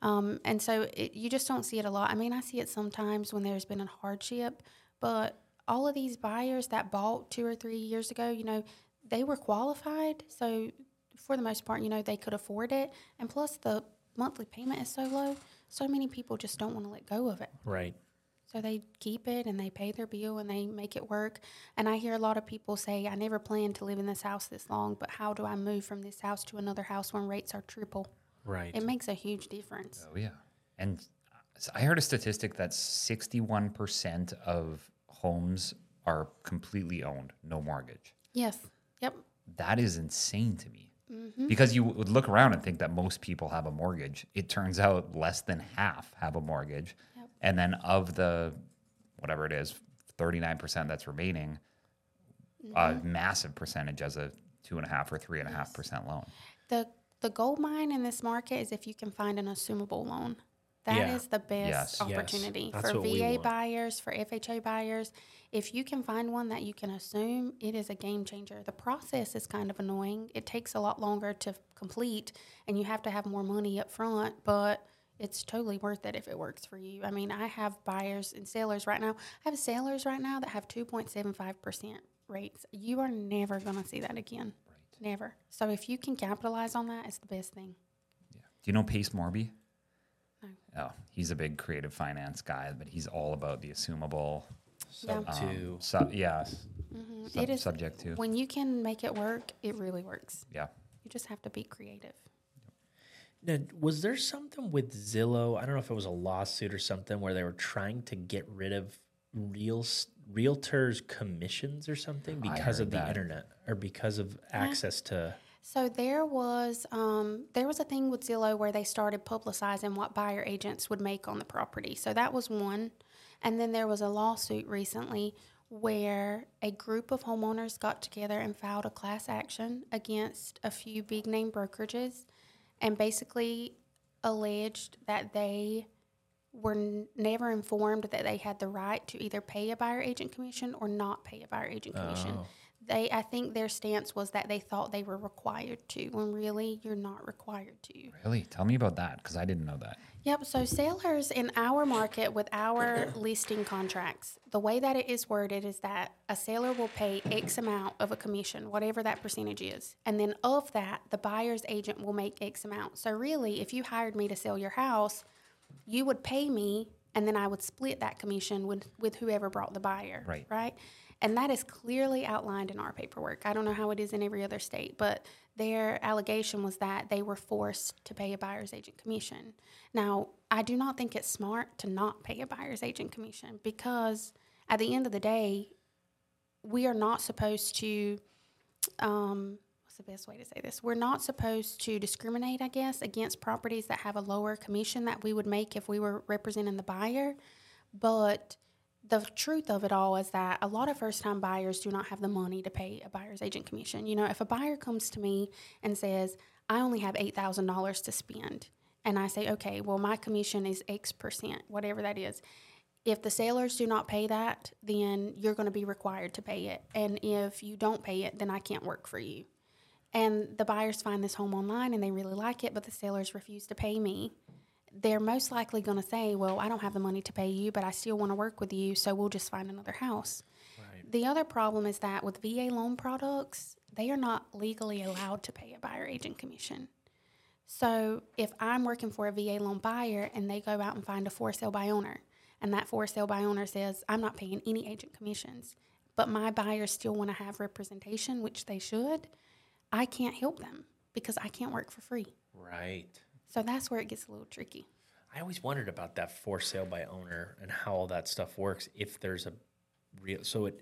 Um, and so it, you just don't see it a lot. I mean, I see it sometimes when there's been a hardship, but all of these buyers that bought two or three years ago, you know, they were qualified. So for the most part, you know, they could afford it. And plus, the monthly payment is so low. So many people just don't want to let go of it. Right. So they keep it and they pay their bill and they make it work. And I hear a lot of people say, I never planned to live in this house this long, but how do I move from this house to another house when rates are triple? Right. It makes a huge difference. Oh yeah, and I heard a statistic that sixty-one percent of homes are completely owned, no mortgage. Yes. Yep. That is insane to me. Mm-hmm. Because you would look around and think that most people have a mortgage. It turns out less than half have a mortgage. Yep. And then of the whatever it is, 39% that's remaining, a Mm-hmm. massive percentage as a two and a half or three and a half percent loan. The the gold mine in this market is if you can find an assumable loan. That is Yeah. the best Yes. Yes. opportunity That's for VA buyers, for FHA buyers. If you can find one that you can assume, it is a game changer. The process is kind of annoying. It takes a lot longer to complete, and you have to have more money up front, but it's totally worth it if it works for you. I mean, I have buyers and sellers right now. I have sellers right now that have 2.75% rates. You are never going to see that again. Never. So if you can capitalize on that, it's the best thing. Yeah. Do you know Pace Morby? No. Oh, he's a big creative finance guy, but he's all about the assumable Sub Yeah. two. sub, yeah, Mhm. sub, it is subject to. when you can make it work, it really works. Yeah. You just have to be creative. Now, was there something with Zillow? I don't know if it was a lawsuit or something where they were trying to get rid of real realtors' commissions or something because of heard the that. internet or because of access to. So there was um, there was a thing with Zillow where they started publicizing what buyer agents would make on the property. So that was one, and then there was a lawsuit recently where a group of homeowners got together and filed a class action against a few big name brokerages, and basically alleged that they were n- never informed that they had the right to either pay a buyer agent commission or not pay a buyer agent commission. Oh. They, I think their stance was that they thought they were required to, when really you're not required to. Really? Tell me about that because I didn't know that. Yep. So sellers in our market with our listing contracts, the way that it is worded is that a seller will pay X amount of a commission, whatever that percentage is, and then of that, the buyer's agent will make X amount. So really, if you hired me to sell your house, you would pay me, and then I would split that commission with with whoever brought the buyer. Right. Right. And that is clearly outlined in our paperwork. I don't know how it is in every other state, but their allegation was that they were forced to pay a buyer's agent commission. Now, I do not think it's smart to not pay a buyer's agent commission because at the end of the day, we are not supposed to um, what's the best way to say this? We're not supposed to discriminate, I guess, against properties that have a lower commission that we would make if we were representing the buyer. But the truth of it all is that a lot of first time buyers do not have the money to pay a buyer's agent commission. You know, if a buyer comes to me and says, I only have $8,000 to spend, and I say, okay, well, my commission is X percent, whatever that is. If the sellers do not pay that, then you're going to be required to pay it. And if you don't pay it, then I can't work for you. And the buyers find this home online and they really like it, but the sellers refuse to pay me. They're most likely going to say, Well, I don't have the money to pay you, but I still want to work with you, so we'll just find another house. Right. The other problem is that with VA loan products, they are not legally allowed to pay a buyer agent commission. So if I'm working for a VA loan buyer and they go out and find a for sale by owner, and that for sale by owner says, I'm not paying any agent commissions, but my buyers still want to have representation, which they should, I can't help them because I can't work for free. Right. So that's where it gets a little tricky. I always wondered about that for sale by owner and how all that stuff works. If there's a real, so it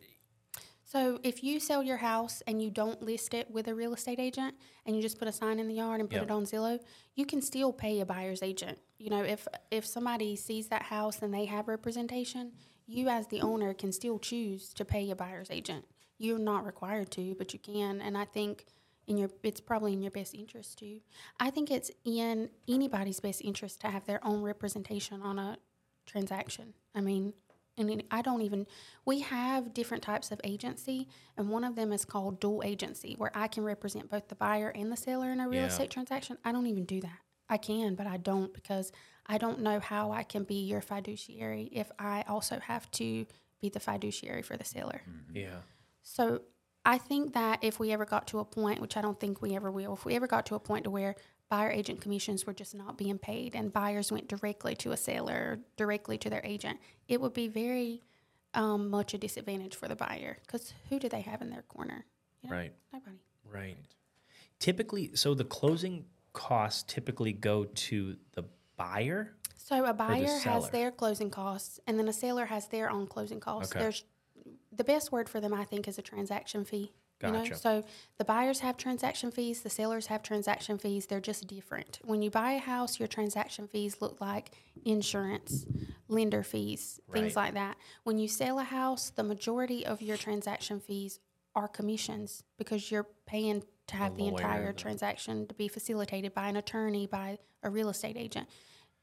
So if you sell your house and you don't list it with a real estate agent and you just put a sign in the yard and put Yeah. it on Zillow, you can still pay a buyer's agent. You know, if if somebody sees that house and they have representation, you as the owner can still choose to pay a buyer's agent. You're not required to, but you can. And I think in your it's probably in your best interest to. I think it's in anybody's best interest to have their own representation on a transaction. I mean, and I don't even. We have different types of agency, and one of them is called dual agency, where I can represent both the buyer and the seller in a real Yeah. estate transaction. I don't even do that. I can, but I don't because I don't know how I can be your fiduciary if I also have to be the fiduciary for the seller. Mm-hmm. yeah. So I think that if we ever got to a point, which I don't think we ever will, if we ever got to a point to where buyer agent commissions were just not being paid and buyers went directly to a seller, directly to their agent, it would be very um, much a disadvantage for the buyer because who do they have in their corner? You know, Right. Nobody. Right. Typically, so the closing costs typically go to the buyer. So a buyer has their closing costs, and then a seller has their own closing costs. Okay. There's the best word for them, I think, is a transaction fee. You know, Gotcha. so the buyers have transaction fees, the sellers have transaction fees. They're just different. When you buy a house, your transaction fees look like insurance, lender fees, things like that. When you sell a house, the majority of your transaction fees are commissions because you're paying to have the lawyer, entire the- transaction to be facilitated by an attorney, by a real estate agent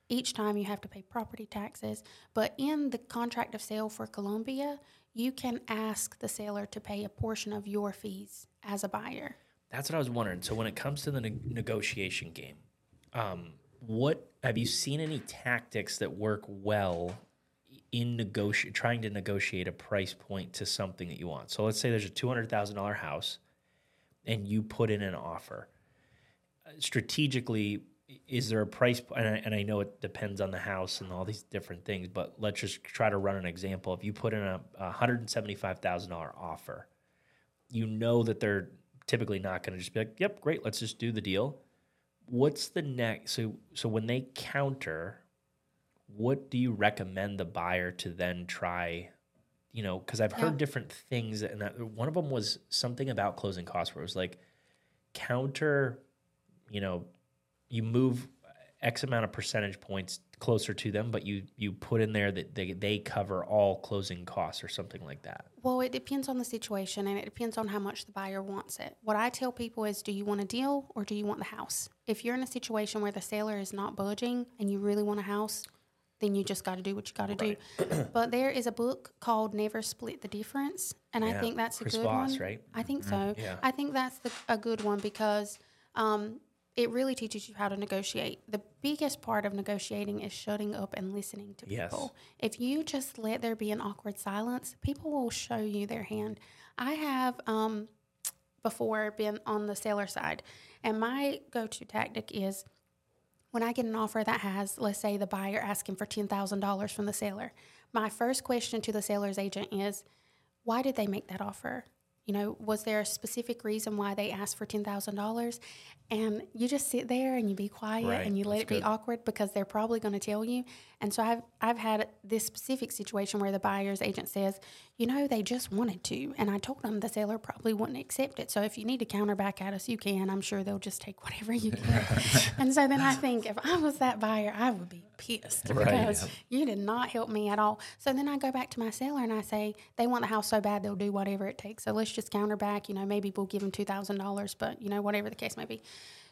each time you have to pay property taxes. But in the contract of sale for Columbia, you can ask the seller to pay a portion of your fees as a buyer. That's what I was wondering. So when it comes to the ne- negotiation game, um, what have you seen any tactics that work well in negoti- trying to negotiate a price point to something that you want? So let's say there's a two hundred thousand dollar house, and you put in an offer. Uh, Strategically, is there a price? And I, and I know it depends on the house and all these different things, but let's just try to run an example. If you put in a, a hundred and seventy five thousand dollar offer, you know that they're typically not going to just be like, "Yep, great, let's just do the deal." What's the next? So, so when they counter, what do you recommend the buyer to then try? You know, because I've heard Yeah. different things, and that, one of them was something about closing costs, where it was like counter. You know, you move X amount of percentage points closer to them, but you you put in there that they they cover all closing costs or something like that. Well, it depends on the situation and it depends on how much the buyer wants it. What I tell people is do you want a deal or do you want the house? If you're in a situation where the seller is not budging and you really want a house, then you just got to do what you got to do. but there is a book called Never Split the Difference, and I think that's Chris a good Voss, one. right? I think so. Yeah. I think that's the, a good one because um, it really teaches you how to negotiate. The biggest part of negotiating is shutting up and listening to people. Yes. If you just let there be an awkward silence, people will show you their hand. I have um, before been on the seller side, and my go to tactic is when I get an offer that has, let's say, the buyer asking for $10,000 from the seller, my first question to the seller's agent is, why did they make that offer? You know, was there a specific reason why they asked for $10,000? And you just sit there and you be quiet Right, and you let that's it be good. awkward because they're probably going to tell you. And so I've, I've had this specific situation where the buyer's agent says, you know, they just wanted to. And I told them the seller probably wouldn't accept it. So if you need to counter back at us, you can. I'm sure they'll just take whatever you can. and so then I think if I was that buyer, I would be pissed Right. because you did not help me at all. So then I go back to my seller and I say, they want the house so bad they'll do whatever it takes. So let's just counter back. You know, maybe we'll give them $2,000, but, you know, whatever the case may be.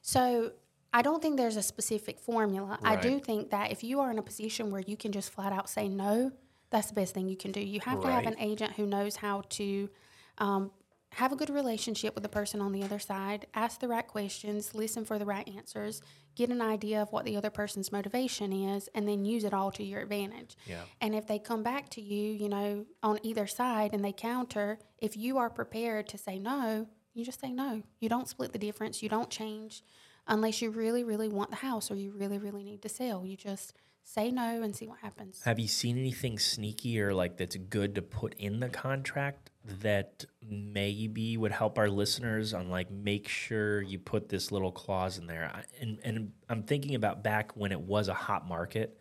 So I don't think there's a specific formula. I do think that if you are in a position where you can just flat out say no, that's the best thing you can do. You have to have an agent who knows how to um, have a good relationship with the person on the other side, ask the right questions, listen for the right answers, get an idea of what the other person's motivation is, and then use it all to your advantage. Yeah. And if they come back to you, you know, on either side and they counter, if you are prepared to say no, you just say no. You don't split the difference. You don't change unless you really, really want the house or you really, really need to sell. You just say no and see what happens. Have you seen anything sneaky or like that's good to put in the contract that maybe would help our listeners on like make sure you put this little clause in there? And and I'm thinking about back when it was a hot market,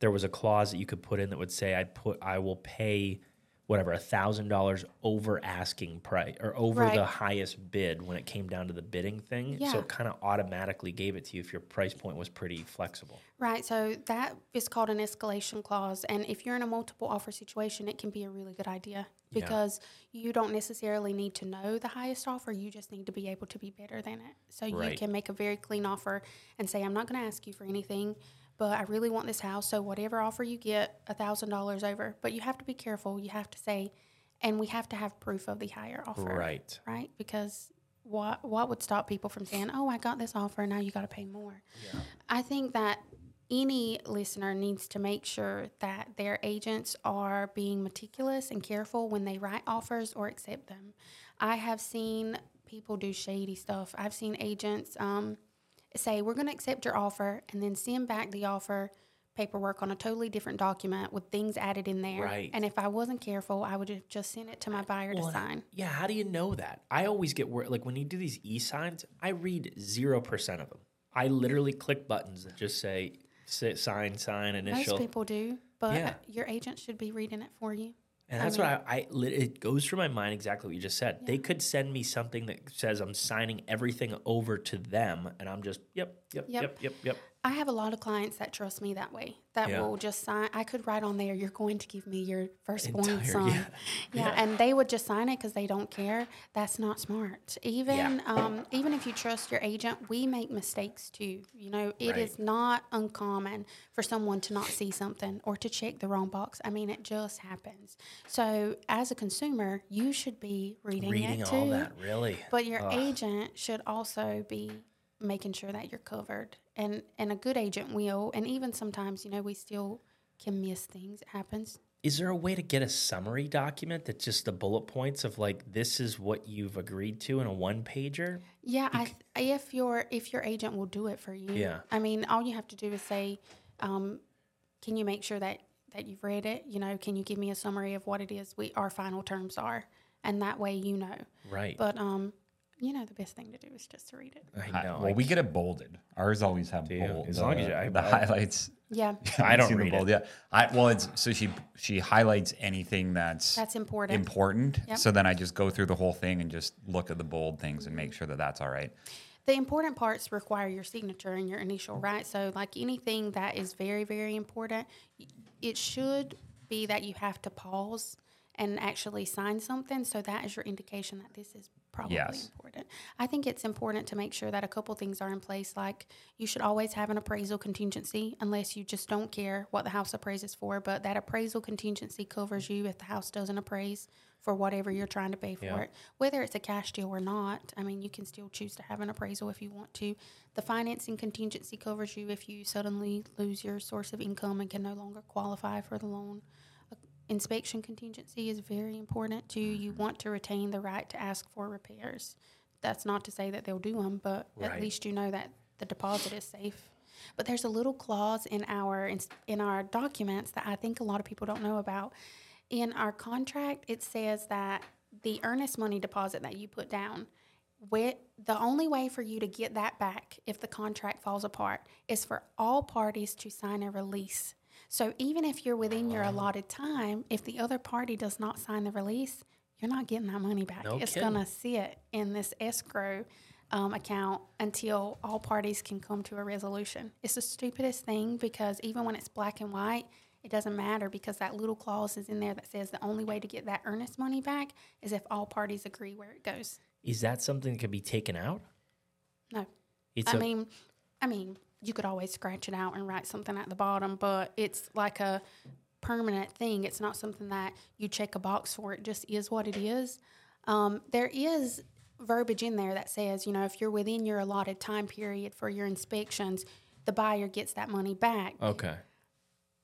there was a clause that you could put in that would say I put I will pay whatever a thousand dollars over asking price or over Right. the highest bid when it came down to the bidding thing. So it kind of automatically gave it to you if your price point was pretty flexible. Right. So that is called an escalation clause. And if you're in a multiple offer situation, it can be a really good idea Yeah. because you don't necessarily need to know the highest offer. You just need to be able to be better than it. So you can make a very clean offer and say, I'm not going to ask you for anything, but I really want this house. So whatever offer you get, a $1,000 over. But you have to be careful. You have to say, and we have to have proof of the higher offer. Right. Right. Because what what would stop people from saying, "Oh, I got this offer, now you got to pay more"? I think that any listener needs to make sure that their agents are being meticulous and careful when they write offers or accept them. I have seen people do shady stuff. I've seen agents um, say we're going to accept your offer and then send back the offer paperwork on a totally different document with things added in there. Right. And if I wasn't careful, I would have just sent it to my buyer Well, to sign. Yeah, how do you know that? I always get worried. Like when you do these e signs, I read 0% of them. I literally click buttons that just say si- sign, sign, initial. Most people do, but Yeah. your agent should be reading it for you. And I that's mean- what I, I it goes through my mind exactly what you just said. They could send me something that says I'm signing everything over to them, and I'm just yep, yep, Yep. yep, yep, yep. I have a lot of clients that trust me that way. That Yeah. will just sign. I could write on there, "You're going to give me your firstborn Entire- son." yeah. Yeah. Yeah. and they would just sign it because they don't care. That's not smart. Even um, even if you trust your agent, we make mistakes too. You know, it is Right. not uncommon for someone to not see something or to check the wrong box. I mean, it just happens. So, as a consumer, you should be reading, Reading it too. all that, really. But your agent should also be making sure that you're covered. And and a good agent will. And even sometimes, you know, we still can miss things. It happens. Is there a way to get a summary document that's just the bullet points of like this is what you've agreed to in a one pager? Yeah, I if your if your agent will do it for you. Yeah. I mean, all you have to do is say, um, "Can you make sure that that you've read it? You know, can you give me a summary of what it is we our final terms are?" And that way, you know. Right. But um, you know, the best thing to do is just to read it. I know. well, I we get it bolded. Ours always have you? bold. As long as uh, you- I- the I- highlights. Yeah, I don't see the read it. bold. Yeah, I well, it's so she she highlights anything that's that's important. important. Yep. So then I just go through the whole thing and just look at the bold things and make sure that that's all right. The important parts require your signature and your initial, right? So, like anything that is very, very important, y- it should be that you have to pause and actually sign something. So, that is your indication that this is probably Yes. important. I think it's important to make sure that a couple things are in place. Like, you should always have an appraisal contingency, unless you just don't care what the house appraises for. But that appraisal contingency covers you if the house doesn't appraise for whatever you're trying to pay for Yeah. it whether it's a cash deal or not. I mean, you can still choose to have an appraisal if you want to. The financing contingency covers you if you suddenly lose your source of income and can no longer qualify for the loan. Inspection contingency is very important too. You want to retain the right to ask for repairs. That's not to say that they'll do them, but Right. at least you know that the deposit is safe. But there's a little clause in our in, in our documents that I think a lot of people don't know about. In our contract, it says that the earnest money deposit that you put down, where the only way for you to get that back if the contract falls apart is for all parties to sign a release. So even if you're within your allotted time, if the other party does not sign the release, you're not getting that money back. No it's going to sit in this escrow um, account until all parties can come to a resolution. It's the stupidest thing because even when it's black and white, it doesn't matter because that little clause is in there that says the only way to get that earnest money back is if all parties agree where it goes. Is that something that can be taken out? No. It's I a- mean, I mean, you could always scratch it out and write something at the bottom, but it's like a permanent thing. It's not something that you check a box for. It just is what it is. Um, there is verbiage in there that says, you know, if you're within your allotted time period for your inspections, the buyer gets that money back. okay.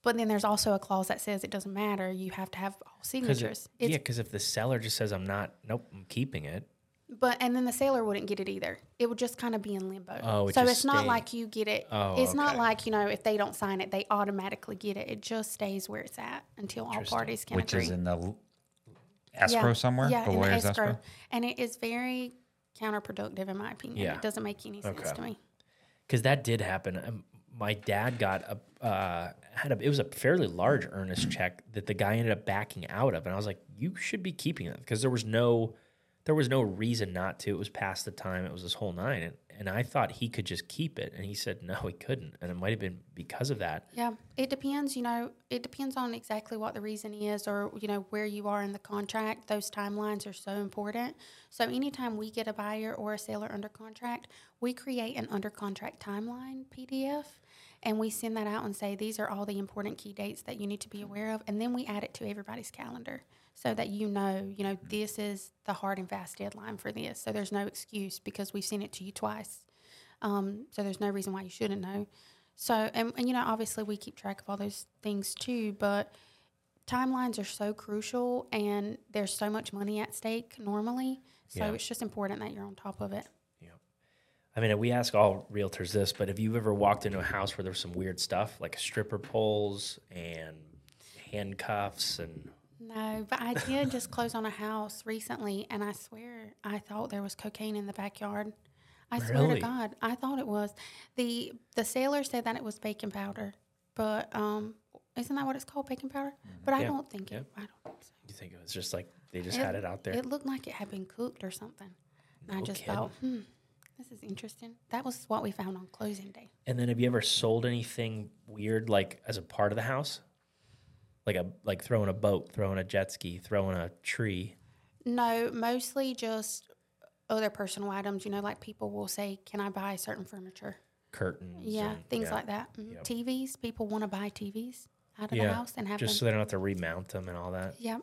But then there's also a clause that says it doesn't matter. You have to have all signatures. yeah, because if the seller just says I'm not, nope, I'm keeping it. But and then the sailor wouldn't get it either. It would just kind of be in limbo. Oh, it so just it's not stay- like you get it. Oh, it's not like you know if they don't sign it, they automatically get it. It just stays where it's at until all parties can Which agree. is in the l- escrow somewhere. Yeah, the in the escrow. escrow. and it is very counterproductive in my opinion. Yeah. It doesn't make any sense Okay. to me. because that did happen. Um, my dad got a uh, had a it was a fairly large earnest check that the guy ended up backing out of, and I was like, you should be keeping it because there was no there was no reason not to. It was past the time. It was this whole nine, and and I thought he could just keep it, and he said no, he couldn't, and it might have been because of that. Yeah, it depends. You know, it depends on exactly what the reason is, or you know where you are in the contract. Those timelines are so important. So anytime we get a buyer or a seller under contract, we create an under contract timeline PDF, and we send that out and say these are all the important key dates that you need to be aware of, and then we add it to everybody's calendar so that you know, you know, this is the hard and fast deadline for this. So there's no excuse because we've sent it to you twice. Um, so there's no reason why you shouldn't know. So, and, and you know, obviously we keep track of all those things too, but timelines are so crucial and there's so much money at stake normally. So Yeah. it's just important that you're on top of it. I mean, we ask all realtors this, but have you ever walked into a house where there's some weird stuff like stripper poles and handcuffs and No, but I did just close on a house recently, and I swear I thought there was cocaine in the backyard. I swear to God, I thought it was. the The sailor said that it was baking powder, but um, isn't that what it's called, baking powder? But I Yeah. don't think it. I don't think so. you think it was just like they just had it out there? It looked like it had been cooked or something. And I just kidding. thought, hmm, this is interesting. That was what we found on closing day. And then have you ever sold anything weird like as a part of the house? Like a like throwing a boat, throwing a jet ski, throwing a tree. No, mostly just other personal items. You know, like people will say, "Can I buy certain furniture?" curtains. Yeah, and- things yeah. like that. Mhm. Yep. TVs. People want to buy TVs out of the house and have Just so they don't have to remount them and all that. Yep.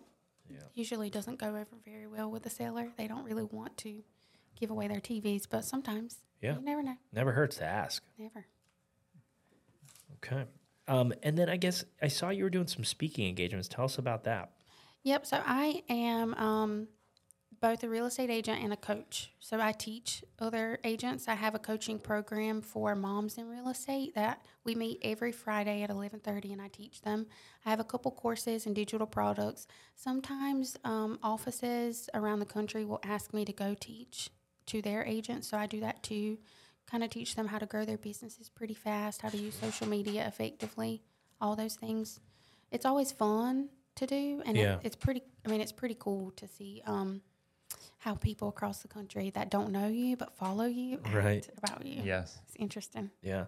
Yeah. Usually doesn't go over very well with the seller. They don't really want to give away their TVs, but sometimes Yeah. you never know. Never hurts to ask. Never. Okay. Um, and then I guess I saw you were doing some speaking engagements. Tell us about that. Yep. So I am um, both a real estate agent and a coach. So I teach other agents. I have a coaching program for moms in real estate that we meet every Friday at eleven thirty, and I teach them. I have a couple courses in digital products. Sometimes um, offices around the country will ask me to go teach to their agents, so I do that too. Kind of teach them how to grow their businesses pretty fast, how to use social media effectively, all those things. It's always fun to do, and Yeah. it, it's pretty. I mean, it's pretty cool to see um, how people across the country that don't know you but follow you Right. about you. Yes. It's interesting. Yeah.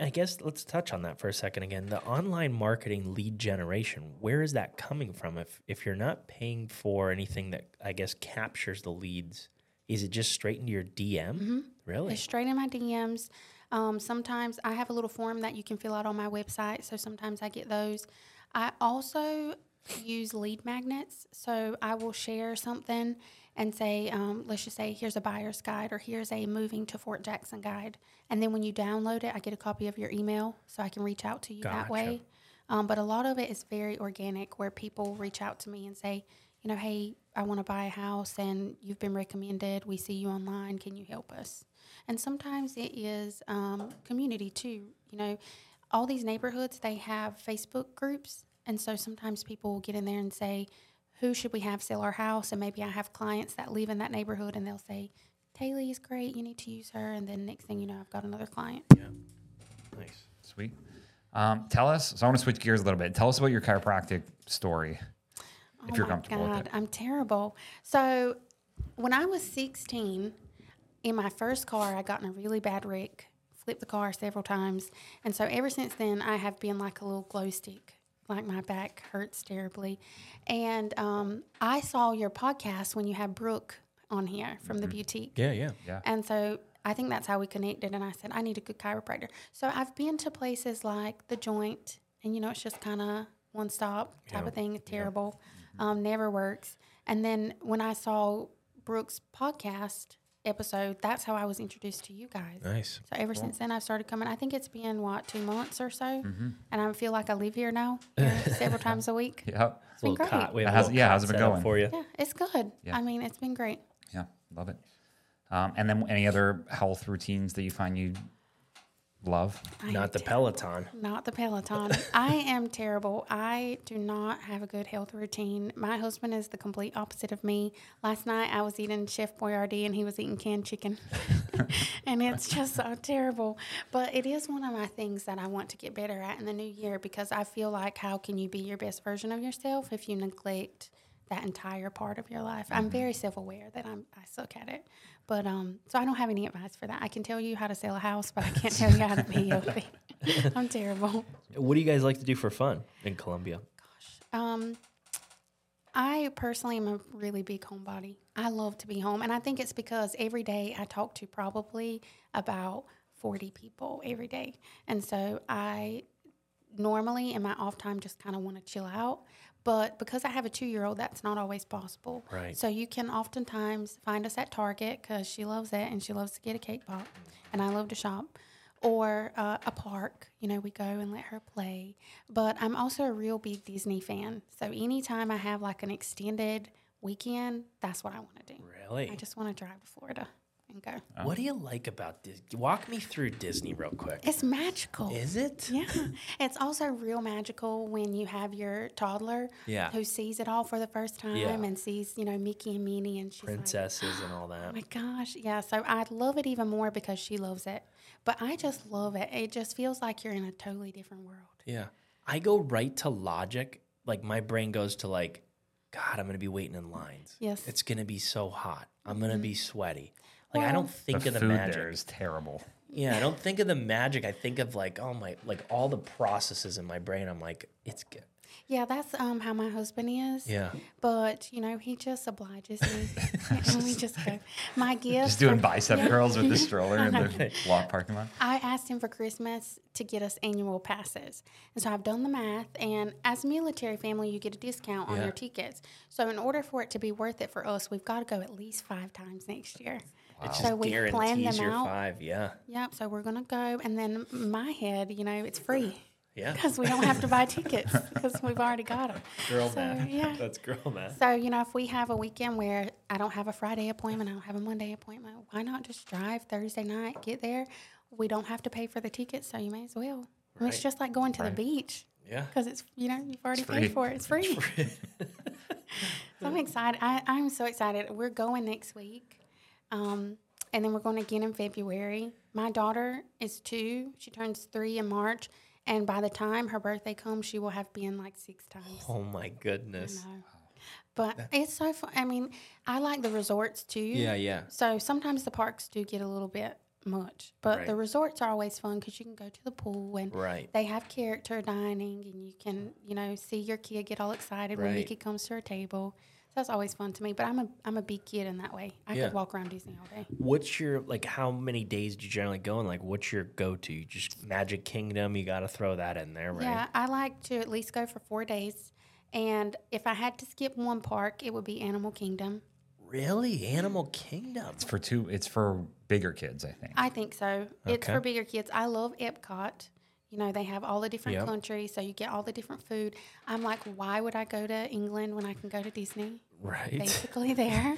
I guess let's touch on that for a second again. The online marketing lead generation, where is that coming from? If if you're not paying for anything that I guess captures the leads, is it just straight into your DM? Really? It's straight in my DMs. Um, sometimes I have a little form that you can fill out on my website, so sometimes I get those. I also use lead magnets, so I will share something and say, um, let's just say, here's a buyer's guide or here's a moving to Fort Jackson guide, and then when you download it, I get a copy of your email, so I can reach out to you that way. Um, but a lot of it is very organic, where people reach out to me and say, you know, hey, I want to buy a house and you've been recommended. We see you online. Can you help us? And sometimes it is um, community too. You know, all these neighborhoods, they have Facebook groups. And so sometimes people will get in there and say, who should we have sell our house? And maybe I have clients that live in that neighborhood and they'll say, Taley is great. You need to use her. And then next thing you know, I've got another client. Yeah. Nice. Sweet. Um, tell us. So I want to switch gears a little bit. Tell us about your chiropractic story, if Oh you're comfortable with God, it. I'm terrible. So when I was 16, in my first car, I got in a really bad wreck, flipped the car several times. And so ever since then, I have been like a little glow stick. Like my back hurts terribly. And um, I saw your podcast when you had Brooke on here from the boutique. Yeah, yeah. Yeah. And so I think that's how we connected. And I said, I need a good chiropractor. So I've been to places like The Joint, and you know, it's just kind of one stop type Yeah. of thing. It's terrible, um, never works. And then when I saw Brooke's podcast episode, that's how I was introduced to you guys. Nice. So ever since then, I've started coming. I think it's been what two months or so, and I feel like I live here now here several times a week. Yep. It's been great. cot- we have How's- yeah, cot how's it been going? for you? Yeah, it's good. Yeah. I mean, it's been great. Yeah. Love it. Um, and then any other health routines that you find you love? I Not am the Peloton. Not the Peloton. I am terrible. I do not have a good health routine. My husband is the complete opposite of me. Last night I was eating Chef Boyardee and he was eating canned chicken. and it's just so terrible. But it is one of my things that I want to get better at in the new year because I feel like how can you be your best version of yourself if you neglect that entire part of your life? I'm mm-hmm. very self aware that I'm I suck at it. But um, so I don't have any advice for that. I can tell you how to sell a house, but I can't tell you how to be healthy. I'm terrible. What do you guys like to do for fun in Columbia? Gosh. Um, I personally am a really big homebody. I love to be home, and I think it's because every day I talk to probably about forty people every day, and so I normally in my off time just kind of want to chill out. But because I have a two year old, that's not always possible. Right. So you can oftentimes find us at Target because she loves it and she loves to get a cake pop, and I love to shop. Or uh, a park, you know, we go and let her play. But I'm also a real big Disney fan. So anytime I have like an extended weekend, that's what I want to do. Really? I just want to drive to Florida. And go. What do you like about Disney? Walk me through Disney real quick. It's magical. Is it? Yeah. It's also real magical when you have your toddler Yeah. who sees it all for the first time Yeah. and sees, you know, Mickey and Minnie and she's like, Princesses and all that. Oh my gosh, yeah. So I love it even more because she loves it. But I just love it. It just feels like you're in a totally different world. Yeah. I go right to logic. Like my brain goes to like, God, I'm gonna be waiting in lines. Yes. Mm-hmm. It's gonna be so hot. I'm gonna be sweaty. Like I don't Well- think the of the food magic. there is terrible. Yeah, I don't think of the magic. I think of like, oh my, like all the processes in my brain. I'm like, it's good. Yeah, that's um how my husband is. Yeah. But you know, he just obliges me, and we just go. My gift. Just doing for- bicep yeah. curls with the stroller in the walk parking lot. I asked him for Christmas to get us annual passes. And so I've done the math. And as a military family, you get a discount on Yeah. your tickets. So in order for it to be worth it for us, we've got to go at least five times next year. It So just we plan them out. five. Yeah. Yep. So we're going to go. And then my head, you know, it's free Yeah. because we don't have to buy tickets because we've already got them. Girl So, math. yeah. That's girl math. So, you know, if we have a weekend where I don't have a Friday appointment, I don't have a Monday appointment, why not just drive Thursday night, get there? We don't have to pay for the tickets, so you may as well. And Right. It's just like going to the beach Yeah. because it's, you know, you've already paid for it. It's free. so I'm excited. I, I'm so excited. We're going next week. Um, and then we're going again in February. My daughter is two. She turns three in March. And by the time her birthday comes, she will have been like six times. Oh my goodness. But it's so fun. I mean, I like the resorts too. Yeah, yeah. So sometimes the parks do get a little bit much, but the resorts are always fun because you can go to the pool and Right. they have character dining and you can, you know, see your kid get all excited when Right. Mickey comes to her table. So that's always fun to me. But I'm a I'm a big kid in that way. I Yeah. could walk around Disney all day. What's your like? How many days do you generally go? And like, what's your go-to? Just Magic Kingdom. You got to throw that in there, right? Yeah, I like to at least go for four days. And if I had to skip one park, it would be Animal Kingdom. Really, Animal Kingdom. It's for two. It's for bigger kids, I think. I think so. It's for bigger kids. I love Epcot. You know, they have all the different Yep. countries, so you get all the different food. I'm like, why would I go to England when I can go to Disney? Right. Basically, there.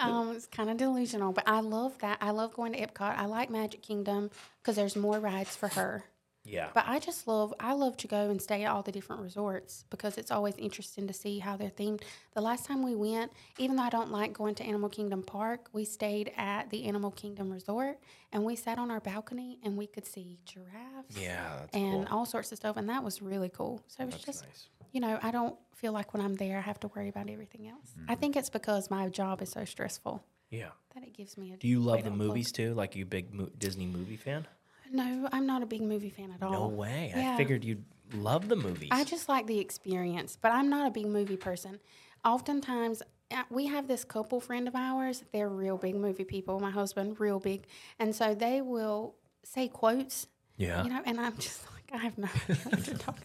um, it's kind of delusional, but I love that. I love going to Epcot. I like Magic Kingdom because there's more rides for her. Yeah. But I just love, I love to go and stay at all the different resorts because it's always interesting to see how they're themed. The last time we went, even though I don't like going to Animal Kingdom Park, we stayed at the Animal Kingdom Resort and we sat on our balcony and we could see giraffes yeah. And cool. all sorts of stuff. And that was really cool. So it was That's just, nice. you know, I don't feel like when I'm there, I have to worry about everything else. I Mm-hmm. think it's because my job is so stressful Yeah. that it gives me a. Do you love the movies too? Like you big mo- Disney movie fan? No, I'm not a big movie fan at all. No way. I figured you'd love the movies. I just like the experience, but I'm not a big movie person. Oftentimes, uh, we have this couple friend of ours. They're real big movie people. My husband, real big, and so they will say quotes, yeah. you know, and I'm just like, I have no idea what to talk.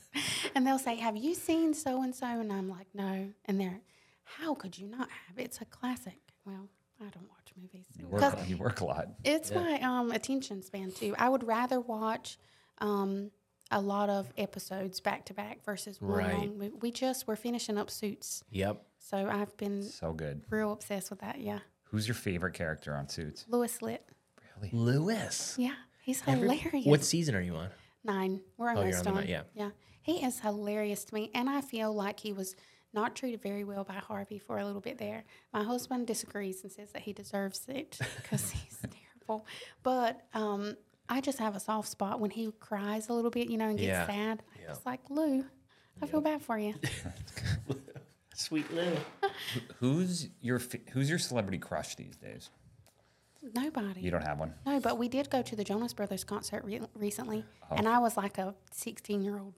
And they'll say, "Have you seen so and so?" And I'm like, "No." And they're, "How could you not have? It's a classic." Well, I don't watch movies You 'Cause work, you work a lot. it's my um, attention span too. I would rather watch um, a lot of episodes back to back versus one Right. long movie. We just we're finishing up Suits, Yep. so I've been So good. real obsessed with that. Yeah, Who's your favorite character on Suits? Louis Litt. Really? Louis. Yeah, he's Every- hilarious. What season are you on? Nine. We're you're almost on the done. nine, yeah. yeah. He is hilarious to me, and I feel like he was not treated very well by Harvey for a little bit there. My husband disagrees and says that he deserves it because he's terrible. But um, I just have a soft spot when he cries a little bit, you know, and gets Yeah. sad. Yeah. It's like Lou. I feel bad for you. Sweet Lou. Who's your Who's your celebrity crush these days? Nobody. You don't have one. No, but we did go to the Jonas Brothers concert re- recently, Oh. and I was like a 16 year old.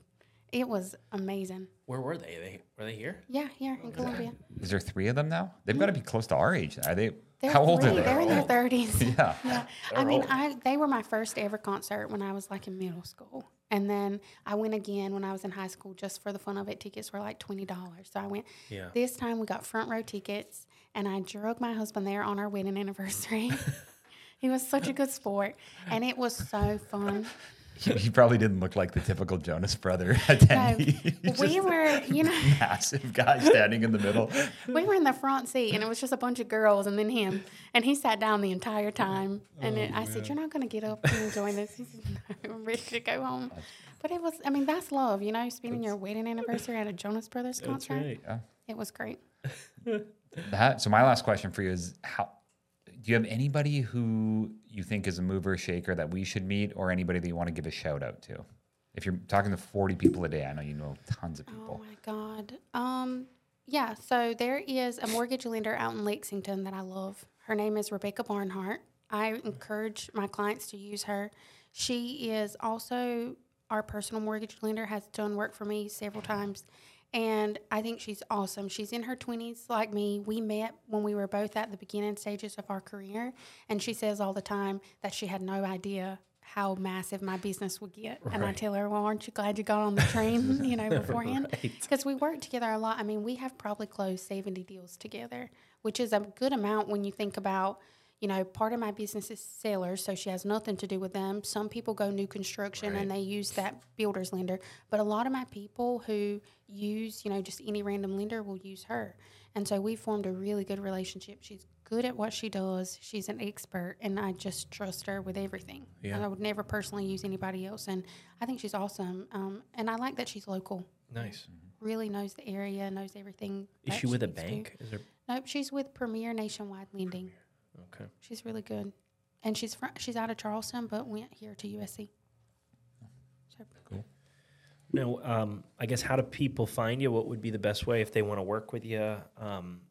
It was amazing. Where were they? they were they here? Yeah, here in Columbia. Is there three of them now? They've got to be mm. close to our age. Are they? They're how old three. are they? They're in their thirties. Yeah. yeah. I mean, I they were my first ever concert when I was like in middle school, and then I went again when I was in high school just for the fun of it. Tickets were like twenty dollars, so I went. Yeah. This time we got front row tickets, and I drug my husband there on our wedding anniversary. he was such a good sport, and it was so fun. He, he probably didn't look like the typical Jonas brother attendee. He's we were, you know, massive guy standing in the middle. we were in the front seat, and it was just a bunch of girls, and then him, and he sat down the entire time. And it, I said, oh, "You're not going to get up and join this." He said, "No, I'm ready to go home." But it was, I mean, that's love, you know, spending your wedding anniversary at a Jonas Brothers That's concert. right. Yeah. It was great. That, so my last question for you is how do you have anybody who you think is a mover shaker that we should meet or anybody that you want to give a shout out to? If you're talking to 40 people a day, I know you know tons of people. Oh my God. Um, yeah, so there is a mortgage lender out in Lexington that I love. Her name is Rebecca Barnhart. I encourage my clients to use her. She is also our personal mortgage lender, has done work for me several times. And I think she's awesome. She's in her 20s like me. We met when we were both at the beginning stages of our career. And she says all the time that she had no idea how massive my business would get. And I tell her, well, aren't you glad you got on the train, you know, beforehand? Right. Because we work together a lot. I mean, we have probably closed 70 deals together, which is a good amount when you think about, you know, part of my business is sellers, so she has nothing to do with them. Some people go new construction and they use that builder's lender, but a lot of my people who use, you know, just any random lender will use her. And so we formed a really good relationship. She's good at what she does. She's an expert, and I just trust her with everything. Yeah. And I would never personally use anybody else, and I think she's awesome. Um, and I like that she's local Nice. really knows the area, knows everything. Is she with a bank? Is there? Nope, she's with Premier Nationwide Lending. Okay. She's really good, and she's fr- she's out of Charleston, but went here to USC. So cool. Now, um, I guess how do people find you? What would be the best way if they want to work with you? Um,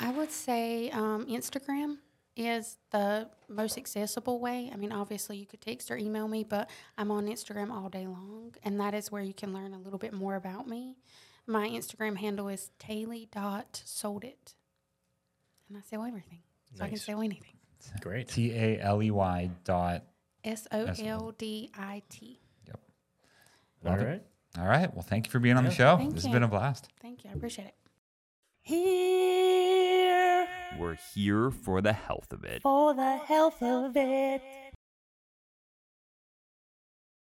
I would say um, Instagram is the most accessible way. I mean, obviously you could text or email me, but I'm on Instagram all day long, and that is where you can learn a little bit more about me. My Instagram handle is Taley.soldit, and I sell everything, so I can Nice. sell anything. great. T A L E Y dot. S O L D I T. All Love it. right. All right. Well, thank you for being on the show. Thank this you. has been a blast. Thank you. I appreciate it. Here We're here for the health of it. for the health of it.